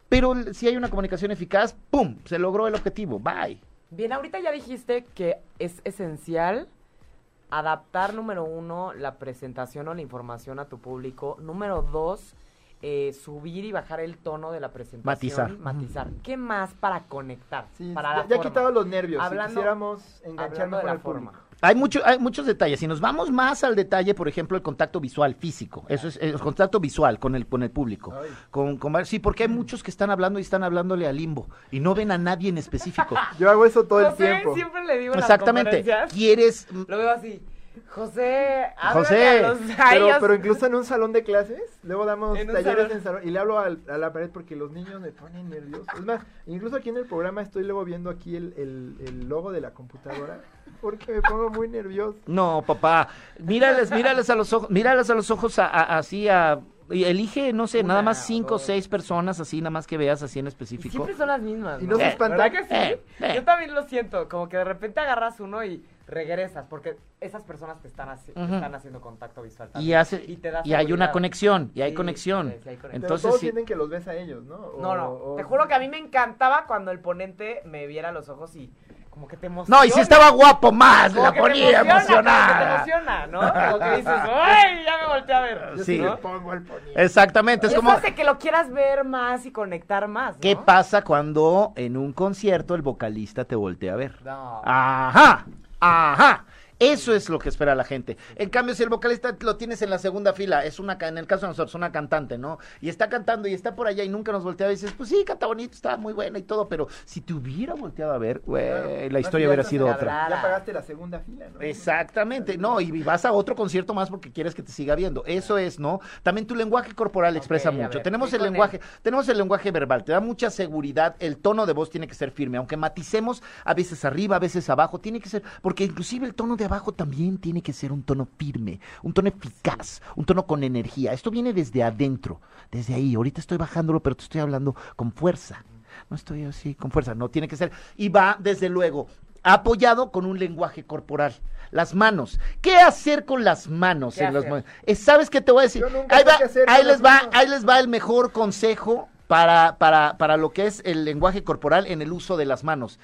Pero si hay una comunicación eficaz, ¡pum! Se logró el objetivo. Bye. Bien, ahorita ya dijiste que es esencial adaptar, número uno, la presentación o la información a tu público. Número dos, eh, subir y bajar el tono de la presentación. Matizar. Matizar. ¿Qué más para conectar? Sí, para ya, la ya forma? quitado los nervios. Hablando- si quisiéramos engancharnos de con la el forma. público. Hay, mucho, hay muchos detalles. Si nos vamos más al detalle, por ejemplo, el contacto visual físico. Eso es el contacto visual con el, con el público. Con, con sí, porque hay muchos que están hablando y están hablándole al limbo y no ven a nadie en específico. Yo hago eso todo el tiempo. siempre le digo en las Exactamente. conferencias, ¿Quieres? Lo veo así. José, José, a los Pero, pero incluso en un salón de clases, luego damos En talleres salón. en salón y le hablo al- a la pared porque los niños me ponen nerviosos. Es más, incluso aquí en el programa estoy luego viendo aquí el, el- el logo de la computadora porque me pongo muy nervioso. No, papá. Mírales, mírales a los ojos, mírales a los ojos a- a- así a elige, no sé, nada más cinco o seis personas así, nada más que veas así en Y específico. siempre son las mismas. Y no se Eh, espantan. ¿Verdad que sí? Eh, eh. Yo también lo siento. Como que de repente agarras uno y regresas. Porque esas personas te están, haci- te están haciendo contacto visual. Y también. hace te da y hay una conexión, y hay Sí, conexión. sí, sí hay conexión. Pero Entonces todos sí. sienten que los ves a ellos, ¿no? O- No, no. o- Te juro que a mí me encantaba cuando el ponente me viera los ojos y como que te emociona. No, y si estaba guapo más, Como la te ponía emociona, como que emocionada. te emociona, ¿no? Como que dices, ¡ay! Ya me volteé a ver. Sí. ¿no? pongo el. Exactamente, es Y como hace que lo quieras ver más y conectar más, ¿no? ¿Qué pasa cuando en un concierto el vocalista te voltea a ver? No. Ajá, ajá. Eso es lo que espera la gente. En cambio, si el vocalista lo tienes en la segunda fila, es una, en el caso de nosotros, una cantante, ¿no? Y está cantando y está por allá y nunca nos voltea y dices, pues sí, canta bonito, está muy buena y todo, pero si te hubiera volteado a ver, güey, Claro. la historia hubiera sido otra. Ya pagaste la segunda fila, ¿no? Exactamente, no, y vas a otro concierto más porque quieres que te siga viendo. Eso es, ¿no? También tu lenguaje corporal expresa mucho. ver, tenemos el lenguaje, tenemos el lenguaje verbal, te da mucha seguridad, el tono de voz tiene que ser firme, aunque maticemos a veces arriba, a veces abajo, tiene que ser, porque inclusive el tono de abajo también tiene que ser un tono firme, un tono eficaz, un tono con energía. Esto viene desde adentro, desde ahí. Ahorita estoy bajándolo, pero te estoy hablando con fuerza. No estoy así con fuerza, no tiene que ser. Y va, desde luego, apoyado con un lenguaje corporal. Las manos. ¿Qué hacer con las manos? ¿Qué en los Eh, ¿Sabes qué te voy a decir? Ahí, va, ahí les va, ahí les va el mejor consejo para, para, para lo que es el lenguaje corporal en el uso de las manos.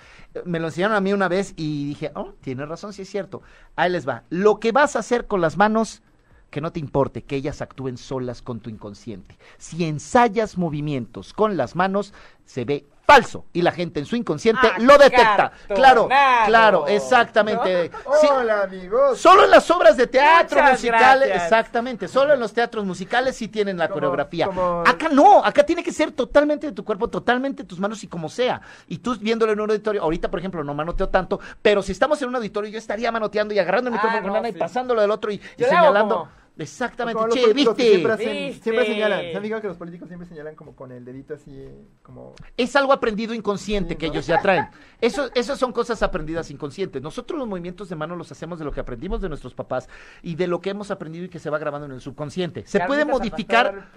Me lo enseñaron a mí una vez y dije, oh, tienes razón, sí es cierto. Ahí les va. Lo que vas a hacer con las manos, que no te importe, que ellas actúen solas con tu inconsciente. Si ensayas movimientos con las manos, se ve falso y la gente en su inconsciente Ah, lo detecta. Claro, cartonado, claro, exactamente. Sí, Hola, amigos. Solo en las obras de teatro Muchas musicales, gracias. exactamente, solo en los teatros musicales sí tienen la Como- coreografía. como- Acá no, acá tiene que ser totalmente de tu cuerpo, totalmente de tus manos y como sea. Y tú viéndolo en un auditorio, ahorita por ejemplo no manoteo tanto, pero si estamos en un auditorio yo estaría manoteando y agarrando el Ah, micrófono con no, lana y sí. pasándolo del otro y, señalando. como- Exactamente, Como che, ¿viste? Siempre, hacen- ¿Viste? siempre señalan. ¿Se han fijado que los políticos siempre señalan como con el dedito así, como... Es algo aprendido inconsciente Sí, que ¿no? ellos ya traen. Eso, esas son cosas aprendidas inconscientes. Nosotros los movimientos de mano los hacemos de lo que aprendimos de nuestros papás y de lo que hemos aprendido y que se va grabando en el subconsciente. Se puede modificar.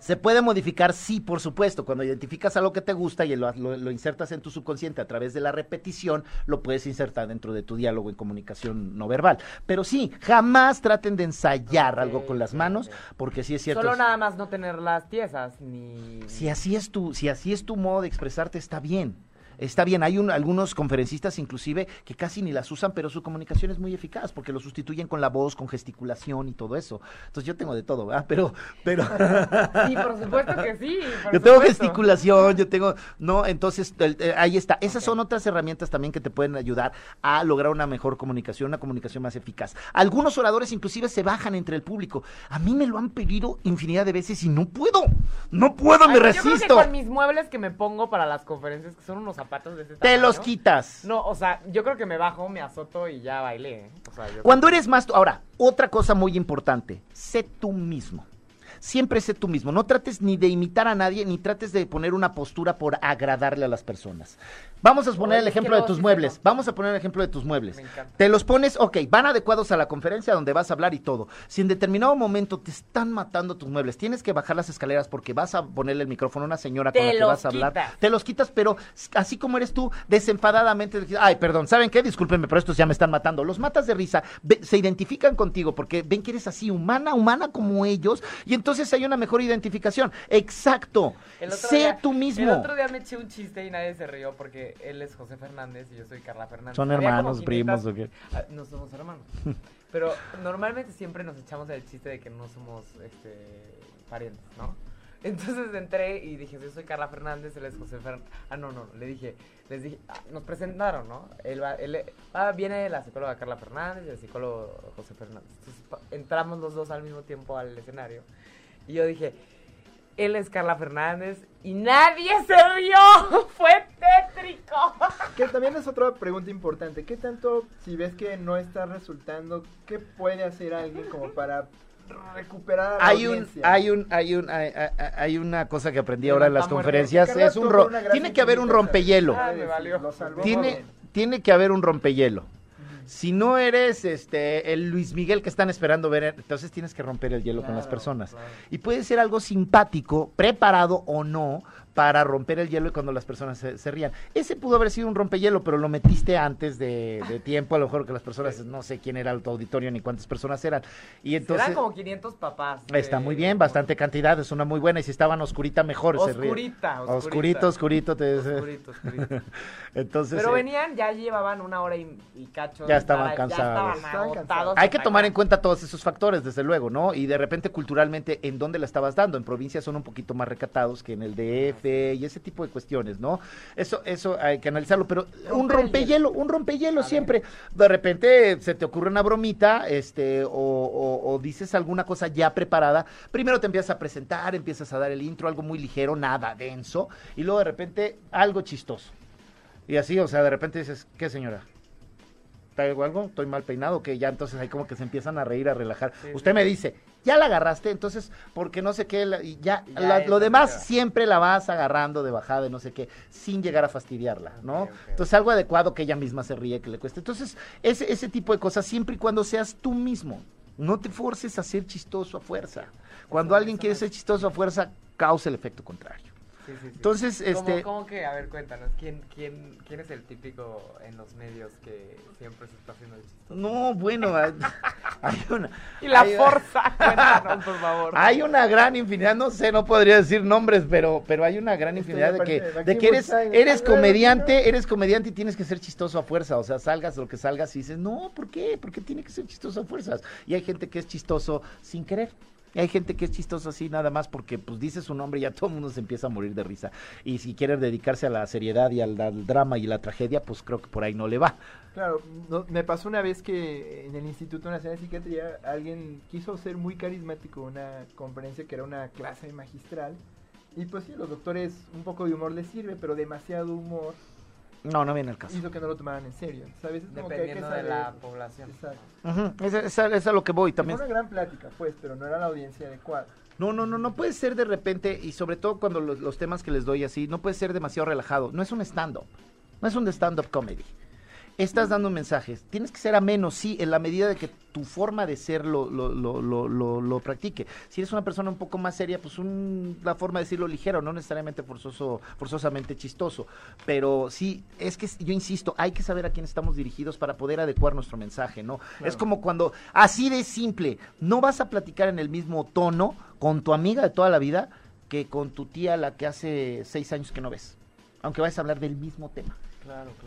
¿Se puede modificar? Sí, por supuesto. Cuando identificas algo que te gusta y lo, lo- lo insertas en tu subconsciente a través de la repetición, lo puedes insertar dentro de tu diálogo en comunicación no verbal. Pero sí, jamás traten de ensayar algo con las manos, porque sí es cierto. Solo nada más no tener las tiesas, ni... Si así es tu, si así es tu modo de expresarte, está bien. Está bien, hay un- algunos conferencistas inclusive que casi ni las usan, pero su comunicación es muy eficaz porque lo sustituyen con la voz, con gesticulación y todo eso. Entonces yo tengo de todo, ¿verdad? Pero, pero Sí, por supuesto que sí. por yo tengo supuesto. gesticulación, yo tengo, no, entonces el- eh, ahí está. Esas son otras herramientas también que te pueden ayudar a lograr una mejor comunicación, una comunicación más eficaz. Algunos oradores inclusive se bajan entre el público. A mí me lo han pedido infinidad de veces y no puedo, no puedo, me Ay, Yo creo que resisto. con mis muebles que me pongo para las conferencias, que son unos zapatos de ese Te los quitas. No, o sea, yo creo que me bajo, me azoto y ya bailé. ¿eh? O sea, yo Cuando creo eres más tú, ahora, otra cosa muy importante, sé tú mismo. Siempre sé tú mismo. No trates ni de imitar a nadie, ni trates de poner una postura por agradarle a las personas. Vamos a poner el ejemplo de tus muebles. Vamos a poner el ejemplo de tus muebles. Te los pones, ok, van adecuados a la conferencia donde vas a hablar y todo. Si en determinado momento te están matando tus muebles, tienes que bajar las escaleras porque vas a ponerle el micrófono a una señora con Te la que vas a hablar. Te los quitas, pero así como eres tú, desenfadadamente, ay, perdón, ¿saben qué? Discúlpenme, pero estos ya me están matando. Los matas de risa, se identifican contigo porque ven que eres así, humana, humana como ellos, y entonces hay una mejor identificación. Exacto. Sé día- tú mismo. El otro día me eché un chiste y nadie se rió porque él es José Fernández y yo soy Carla Fernández. ¿Son Había hermanos, 500 primos o qué? Ah, No somos hermanos. Pero normalmente siempre nos echamos el chiste de que no somos este, parientes, ¿no? Entonces entré y dije, yo soy Carla Fernández, él es José Fernández. Ah, no, no, le dije, les dije, ah, nos presentaron, ¿no? Él, va, él ah, viene la psicóloga Carla Fernández y el psicólogo José Fernández. Entonces entramos los dos al mismo tiempo al escenario. Y yo dije, él es Carla Fernández y nadie se rió. Fue tétrico. Que también es otra pregunta importante. ¿Qué tanto, si ves que no está resultando, qué puede hacer alguien como para recuperar a la Hay un, hay un, hay un, hay, hay- hay una cosa que aprendí ahora en las conferencias, es un tiene que haber un rompehielo. Ah, me valió. Tiene, tiene que haber un rompehielo. Si no eres este el Luis Miguel que están esperando ver, entonces tienes que romper el hielo con las personas. claro. Y puede ser algo simpático, preparado o no, para romper el hielo y cuando las personas se, se rían. Ese pudo haber sido un rompehielo, pero lo metiste antes de, de tiempo, a lo mejor que las personas, no sé quién era el auditorio ni cuántas personas eran. Y entonces... Eran como 500 papás. Está muy bien, bastante cantidad, es una muy buena. Y si estaban oscurita, mejor. se ríen. Oscurita, oscurita. Oscurito, oscurito. te- Oscurito, oscurito. Entonces, Pero eh, venían, ya llevaban una hora y, y cacho. Ya estaban cansados. Ya estaban Estaban agotados. cansados. hay que tomar en cuenta todos esos factores, desde luego, ¿no? Y de repente, culturalmente, ¿en dónde la estabas dando? En provincias son un poquito más recatados que en el DF y ese tipo de cuestiones, ¿no? Eso, eso hay que analizarlo, pero un rompehielo, un rompehielo ver. siempre. De repente se te ocurre una bromita, este, o, o- o dices alguna cosa ya preparada. Primero te empiezas a presentar, empiezas a dar el intro, algo muy ligero, nada denso, y luego de repente algo chistoso. Y así, o sea, de repente dices, ¿qué señora? ¿Traigo algo? ¿Estoy mal peinado? Que ya entonces ahí como que se empiezan a reír, a relajar. Sí, Usted sí. me dice, ya la agarraste, entonces, porque no sé qué, la- y ya, Ya la- lo demás siempre la vas agarrando de bajada, de no sé qué, sin llegar a fastidiarla, ¿no? Entonces algo adecuado que ella misma se ríe, que le cueste. Entonces, ese, ese tipo de cosas, siempre y cuando seas tú mismo. No te forces a ser chistoso a fuerza. Cuando alguien quiere ser chistoso a fuerza, causa el efecto contrario. Sí, sí, sí. Entonces, ¿Cómo- este... ¿Cómo, que? A ver, cuéntanos. ¿quién, quién, ¿Quién es el típico en los medios que siempre se está haciendo el chistoso? No, bueno, hay, hay una... Y la hay- fuerza. Cuéntanos, por favor. Hay una gran infinidad, no sé, no podría decir nombres, pero, pero hay una gran infinidad de que, de que eres, eres comediante, eres comediante y tienes que ser chistoso a fuerza, o sea, salgas lo que salgas y dices, no, ¿por qué? ¿Por qué tiene que ser chistoso a fuerzas? Y hay gente que es chistoso sin querer. Hay gente que es chistoso así nada más porque pues dice su nombre y ya todo el mundo se empieza a morir de risa. Y si quieren dedicarse a la seriedad y al, drama y la tragedia, pues creo que por ahí no le va. Claro, no- me pasó una vez que en el Instituto Nacional de Psiquiatría alguien quiso ser muy carismático, una conferencia que era una clase magistral. Y pues sí, los doctores un poco de humor les sirve, pero demasiado humor No, no viene el caso. hizo que no lo tomaran en serio. ¿Sabes? Es como que hay que Dependiendo de la población. Exacto. Ujú, esa- esa- es a lo que voy también. Fue una gran plática, pues, pero no era la audiencia adecuada. No, no, no, no puede ser de repente, y sobre todo cuando los, los temas que les doy así, no puede ser demasiado relajado. No es un stand-up, no es un stand-up comedy. Estás dando mensajes. Tienes que ser ameno, sí, en la medida de que tu forma de ser lo, lo, lo, lo, lo, practique. Si eres una persona un poco más seria, pues un, la forma de decirlo ligero, no necesariamente forzoso, forzosamente chistoso. Pero sí, es que yo insisto, hay que saber a quién estamos dirigidos para poder adecuar nuestro mensaje, ¿no? Es como cuando, así de simple, no vas a platicar en el mismo tono con tu amiga de toda la vida que con tu tía la que hace seis años que no ves. Aunque vayas a hablar del mismo tema.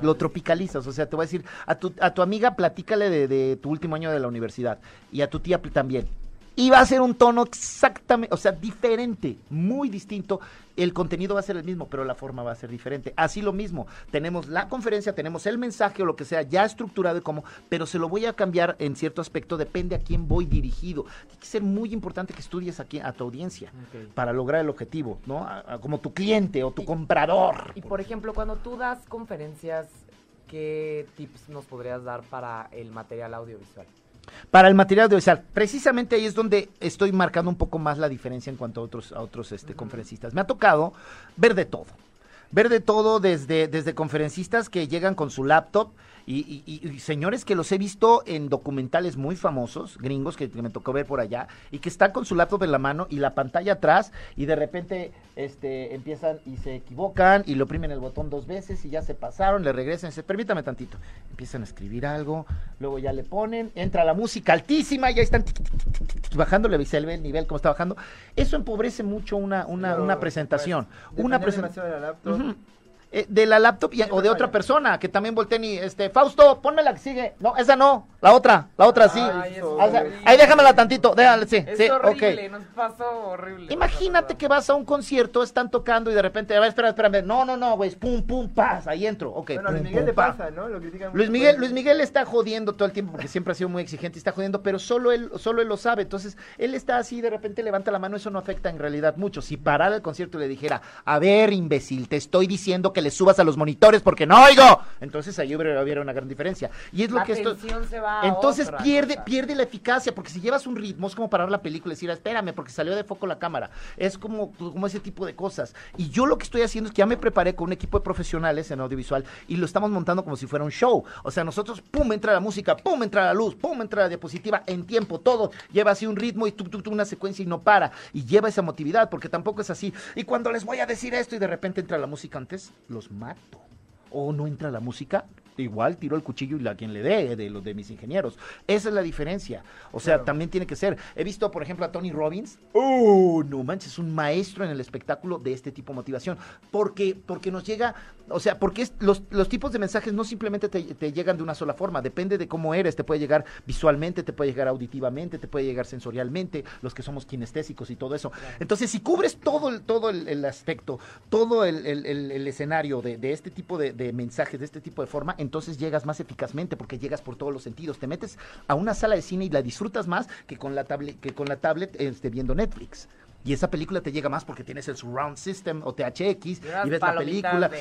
Lo tropicalizas, o sea, te voy a decir, a tu, a tu amiga platícale de, de tu último año de la universidad y a tu tía también y va a ser un tono exactamente, o sea, diferente, muy distinto. El contenido va a ser el mismo, pero la forma va a ser diferente. Así lo mismo, tenemos la conferencia, tenemos el mensaje o lo que sea ya estructurado y cómo, pero se lo voy a cambiar en cierto aspecto, depende a quién voy dirigido. Tiene que ser muy importante que estudies aquí a tu audiencia para lograr el objetivo, ¿no? como tu cliente o tu comprador. Y por ejemplo, cuando tú das conferencias, ¿qué tips nos podrías dar para el material audiovisual? Para el material audiovisual, precisamente ahí es donde estoy marcando un poco más la diferencia en cuanto a otros, a otros este, conferencistas. Me ha tocado ver de todo. Ver de todo desde, desde conferencistas que llegan con su laptop y, señores que los he visto en documentales muy famosos, gringos que, me tocó ver por allá, y que están con su laptop en la mano y la pantalla atrás, y de repente este, empiezan y se equivocan y lo oprimen el botón dos veces y ya se pasaron, le regresan y dicen, permítame tantito. Empiezan a escribir algo, luego ya le ponen, entra la música altísima, y ya están bajándole, se ve el nivel como está bajando. Eso empobrece mucho una, una, una presentación. una presentación. Eh, de la laptop o de otra persona que también volteen y este Fausto ponme la que sigue. No esa no la otra la otra sí. Ahí déjamela tantito déjale sí es horrible nos pasó horrible imagínate que vas a un concierto están tocando y de repente a ver espera espérame. No no no güey pum pum paz ahí entro ok. Bueno, Luis Miguel le pasa no Luis Miguel Luis Miguel está jodiendo todo el tiempo porque siempre ha sido muy exigente y está jodiendo pero solo él solo él lo sabe. Entonces él está así de repente levanta la mano eso no afecta en realidad mucho. Si parara el concierto y le dijera a ver imbécil te estoy diciendo que le subas a los monitores porque no oigo. Entonces ahí hubiera, una gran diferencia. Y es lo que esto. entonces pierde, pierde la eficacia, porque si llevas un ritmo, es como parar la película y decir, espérame, porque salió de foco la cámara. Es como, como ese tipo de cosas. Y yo lo que estoy haciendo es que ya me preparé con un equipo de profesionales en audiovisual y lo estamos montando como si fuera un show. O sea, nosotros, pum, entra la música, pum, entra la luz, pum, entra la diapositiva en tiempo, todo lleva así un ritmo y tú, tú, tú, una secuencia y no para. Y lleva esa motividad, porque tampoco es así. Y cuando les voy a decir esto y de repente entra la música antes, los mato. O no entra la música, igual tiro el cuchillo y la quien le dé de los de mis ingenieros. Esa es la diferencia. O sea, también tiene que ser. He visto, por ejemplo, a Tony Robbins. ¡Oh! No manches, es un maestro en el espectáculo de este tipo de motivación. Porque, porque nos llega, o sea, porque los, los tipos de mensajes no simplemente te, llegan de una sola forma. Depende de cómo eres. Te puede llegar visualmente, te puede llegar auditivamente, te puede llegar sensorialmente, los que somos kinestésicos y todo eso. Entonces, si cubres todo el, todo el, aspecto, todo el, escenario de, este tipo de, de mensajes, de este tipo de forma, entonces llegas más eficazmente porque llegas por todos los sentidos. Te metes a una sala de cine y la disfrutas más que con la tablet, que con la tablet este, viendo Netflix y esa película te llega más porque tienes el surround system o THX y, ves la película.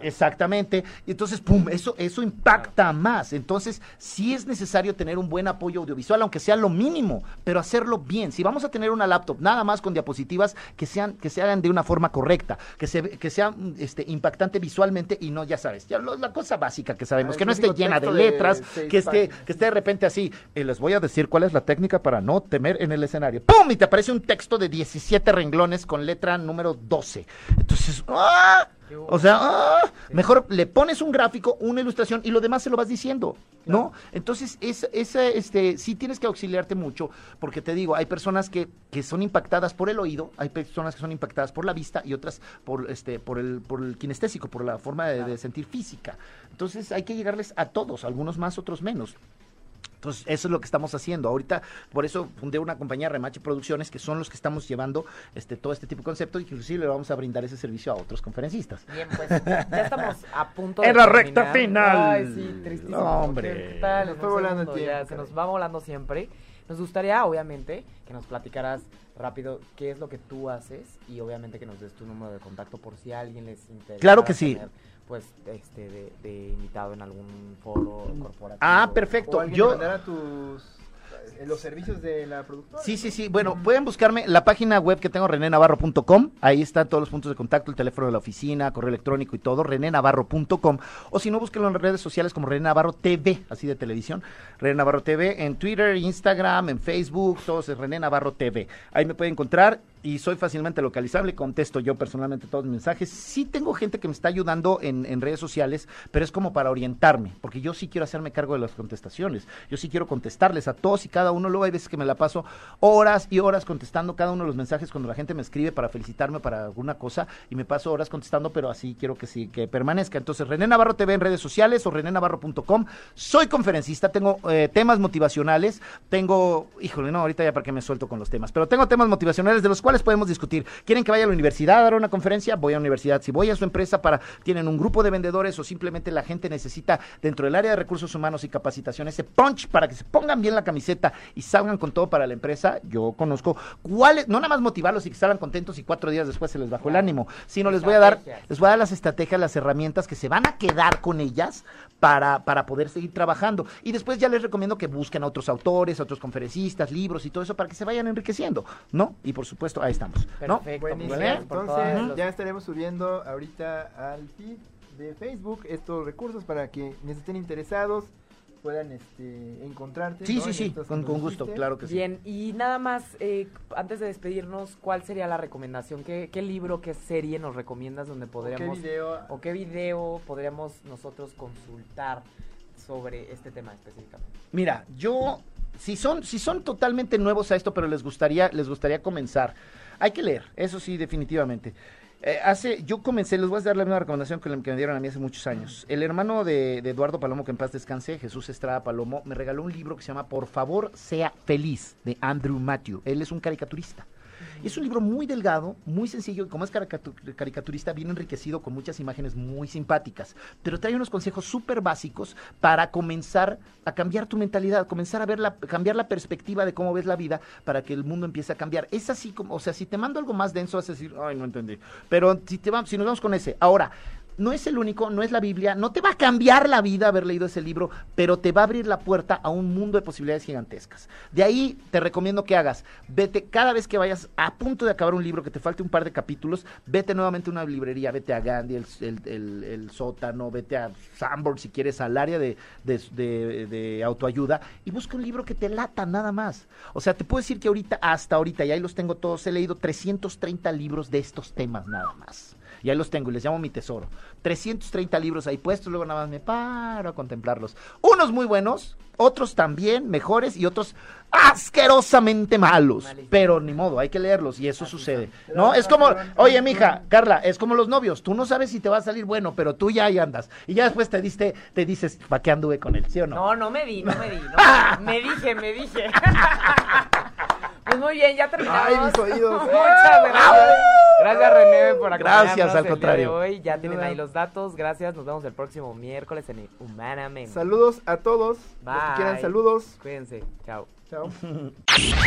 exactamente. Y entonces, pum, eso, eso impacta más. Entonces, sí es necesario tener un buen apoyo audiovisual, aunque sea lo mínimo, pero hacerlo bien. Si vamos a tener una laptop nada más con diapositivas, que sean, que se hagan de una forma correcta, que se que sea este, impactante visualmente y no, ya sabes, ya la cosa básica que sabemos, ah, que no esté llena de letras, que esté, que esté de repente así. Eh, les voy a decir cuál es la técnica para no temer en el escenario. ¡Pum! Y te aparece un texto de 10 17 renglones con letra número 12. Entonces, ¡ah! O sea, ¡ah! mejor le pones un gráfico, una ilustración y lo demás se lo vas diciendo, ¿no? Entonces, es, este, sí tienes que auxiliarte mucho, porque te digo, hay personas que, que son impactadas por el oído, hay personas que son impactadas por la vista y otras por, este, por, el, por el kinestésico, por la forma de sentir física. Entonces, hay que llegarles a todos, algunos más, otros menos. Entonces, eso es lo que estamos haciendo. Ahorita, por eso fundé una compañía Remache Producciones, que son los que estamos llevando este todo este tipo de conceptos, y inclusive le vamos a brindar ese servicio a otros conferencistas. Bien, pues ya estamos a punto de En la recta final. Ay, sí, tristísimo. No, hombre. ¿Qué tal? volando se nos va volando siempre. Nos gustaría, obviamente, que nos platicaras rápido qué es lo que tú haces y obviamente que nos des tu número de contacto por si a alguien les interesa. Claro que sí pues este de, invitado en algún foro corporativo. Ah, perfecto. Yo mandar a tus eh, los servicios de la productora. Sí, sí, sí. Bueno, pueden buscarme la página web que tengo, renenavarro.com. Ahí están todos los puntos de contacto, el teléfono de la oficina, correo electrónico y todo, renenavarro.com. O si no, búsquenlo en las redes sociales como René Navarro TV, así de televisión. René Navarro TV en Twitter, Instagram, en Facebook, todos es René Navarro TV. Ahí me pueden encontrar y soy fácilmente localizable, contesto yo personalmente todos los mensajes. Sí tengo gente que me está ayudando en, en, redes sociales, pero es como para orientarme, porque yo sí quiero hacerme cargo de las contestaciones. Yo sí quiero contestarles a todos y cada uno. Luego hay veces que me la paso horas y horas contestando cada uno de los mensajes cuando la gente me escribe para felicitarme para alguna cosa y me paso horas contestando, pero así quiero que sí, que permanezca. Entonces, René Navarro TV en redes sociales o renénavarro.com. Soy conferencista, tengo eh, temas motivacionales, tengo, híjole, no, ahorita ya para que me suelto con los temas, pero tengo temas motivacionales de los cuales podemos discutir. ¿Quieren que vaya a la universidad a dar una conferencia? Voy a la universidad. Si voy a su empresa para, tienen un grupo de vendedores o simplemente la gente necesita dentro del área de recursos humanos y capacitación ese punch para que se pongan bien la camiseta y salgan con todo para la empresa, yo conozco cuáles, no nada más motivarlos y que salgan contentos y cuatro días después se les bajó el ánimo, sino les voy a dar, les voy a dar las estrategias, las herramientas que se van a quedar con ellas para, para poder seguir trabajando. Y después ya les recomiendo que busquen a otros autores, a otros conferencistas, libros y todo eso para que se vayan enriqueciendo, ¿no? Y por supuesto, ahí estamos. ¿no? Perfecto. Buenísimo. Entonces, ya estaremos subiendo ahorita al feed de Facebook estos recursos para que quienes estén interesados puedan este, encontrarte. Sí, ¿no? sí, sí, con, con gusto, claro que sí. Bien, y nada más, eh, antes de despedirnos, ¿cuál sería la recomendación? ¿Qué, ¿Qué, libro, qué serie nos recomiendas donde podríamos... ¿O qué video? O qué video podríamos nosotros consultar sobre este tema específicamente? Mira, yo, si son, si son totalmente nuevos a esto, pero les gustaría, les gustaría comenzar, hay que leer, eso sí, definitivamente. Eh, hace, yo comencé, les voy a dar la misma recomendación que, que me dieron a mí hace muchos años. El hermano de, de, Eduardo Palomo, que en paz descanse, Jesús Estrada Palomo, me regaló un libro que se llama Por favor, sea feliz, de Andrew Matthew. Él es un caricaturista. Es un libro muy delgado, muy sencillo, y como es caricaturista, bien enriquecido con muchas imágenes muy simpáticas, pero trae unos consejos súper básicos para comenzar a cambiar tu mentalidad, comenzar a ver la, cambiar la perspectiva de cómo ves la vida para que el mundo empiece a cambiar. Es así como, o sea, si te mando algo más denso, vas a decir, ay, no entendí. Pero si, te vamos, si nos vamos con ese, ahora, no es el único, no es la Biblia, no te va a cambiar la vida haber leído ese libro, pero te va a abrir la puerta a un mundo de posibilidades gigantescas. De ahí te recomiendo que hagas, vete cada vez que vayas a punto de acabar un libro, que te falte un par de capítulos, vete nuevamente a una librería, vete a Gandhi, el, el, el, el sótano, vete a Sanborn si quieres, al área de, de, de, de, autoayuda y busca un libro que te lata nada más. O sea, te puedo decir que ahorita, hasta ahorita, y ahí los tengo todos, he leído 330 libros de estos temas nada más. Y ahí los tengo y les llamo mi tesoro. 330 libros ahí puestos, luego nada más me paro a contemplarlos. Unos muy buenos, otros también mejores y otros asquerosamente malos. Malísimo. Pero ni modo, hay que leerlos y eso Así sucede. ¿No? Es como, oye, mija, Carla, es como los novios. Tú no sabes si te va a salir bueno, pero tú ya ahí andas. Y ya después te diste, te dices, ¿para qué anduve con él? ¿Sí o no? No, no me di, no me di. No, me dije, me dije. Pues muy bien, ya terminamos. Ay, mis oídos. Muchas gracias. Gracias, René, por acompañarnos Gracias, al contrario. hoy. Ya tienen ahí los datos. Gracias. Nos vemos el próximo miércoles en Humanamente. Saludos a todos. Bye. Los que quieran saludos. Cuídense. Chao. Chao.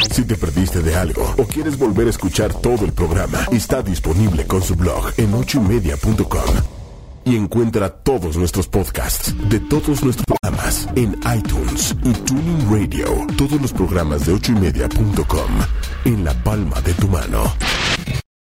Si te perdiste de algo o quieres volver a escuchar todo el programa, está disponible con su blog en ochoymedia.com y encuentra todos nuestros podcasts de todos nuestros programas en iTunes y Tuning Radio. Todos los programas de ochoymedia.com en la palma de tu mano.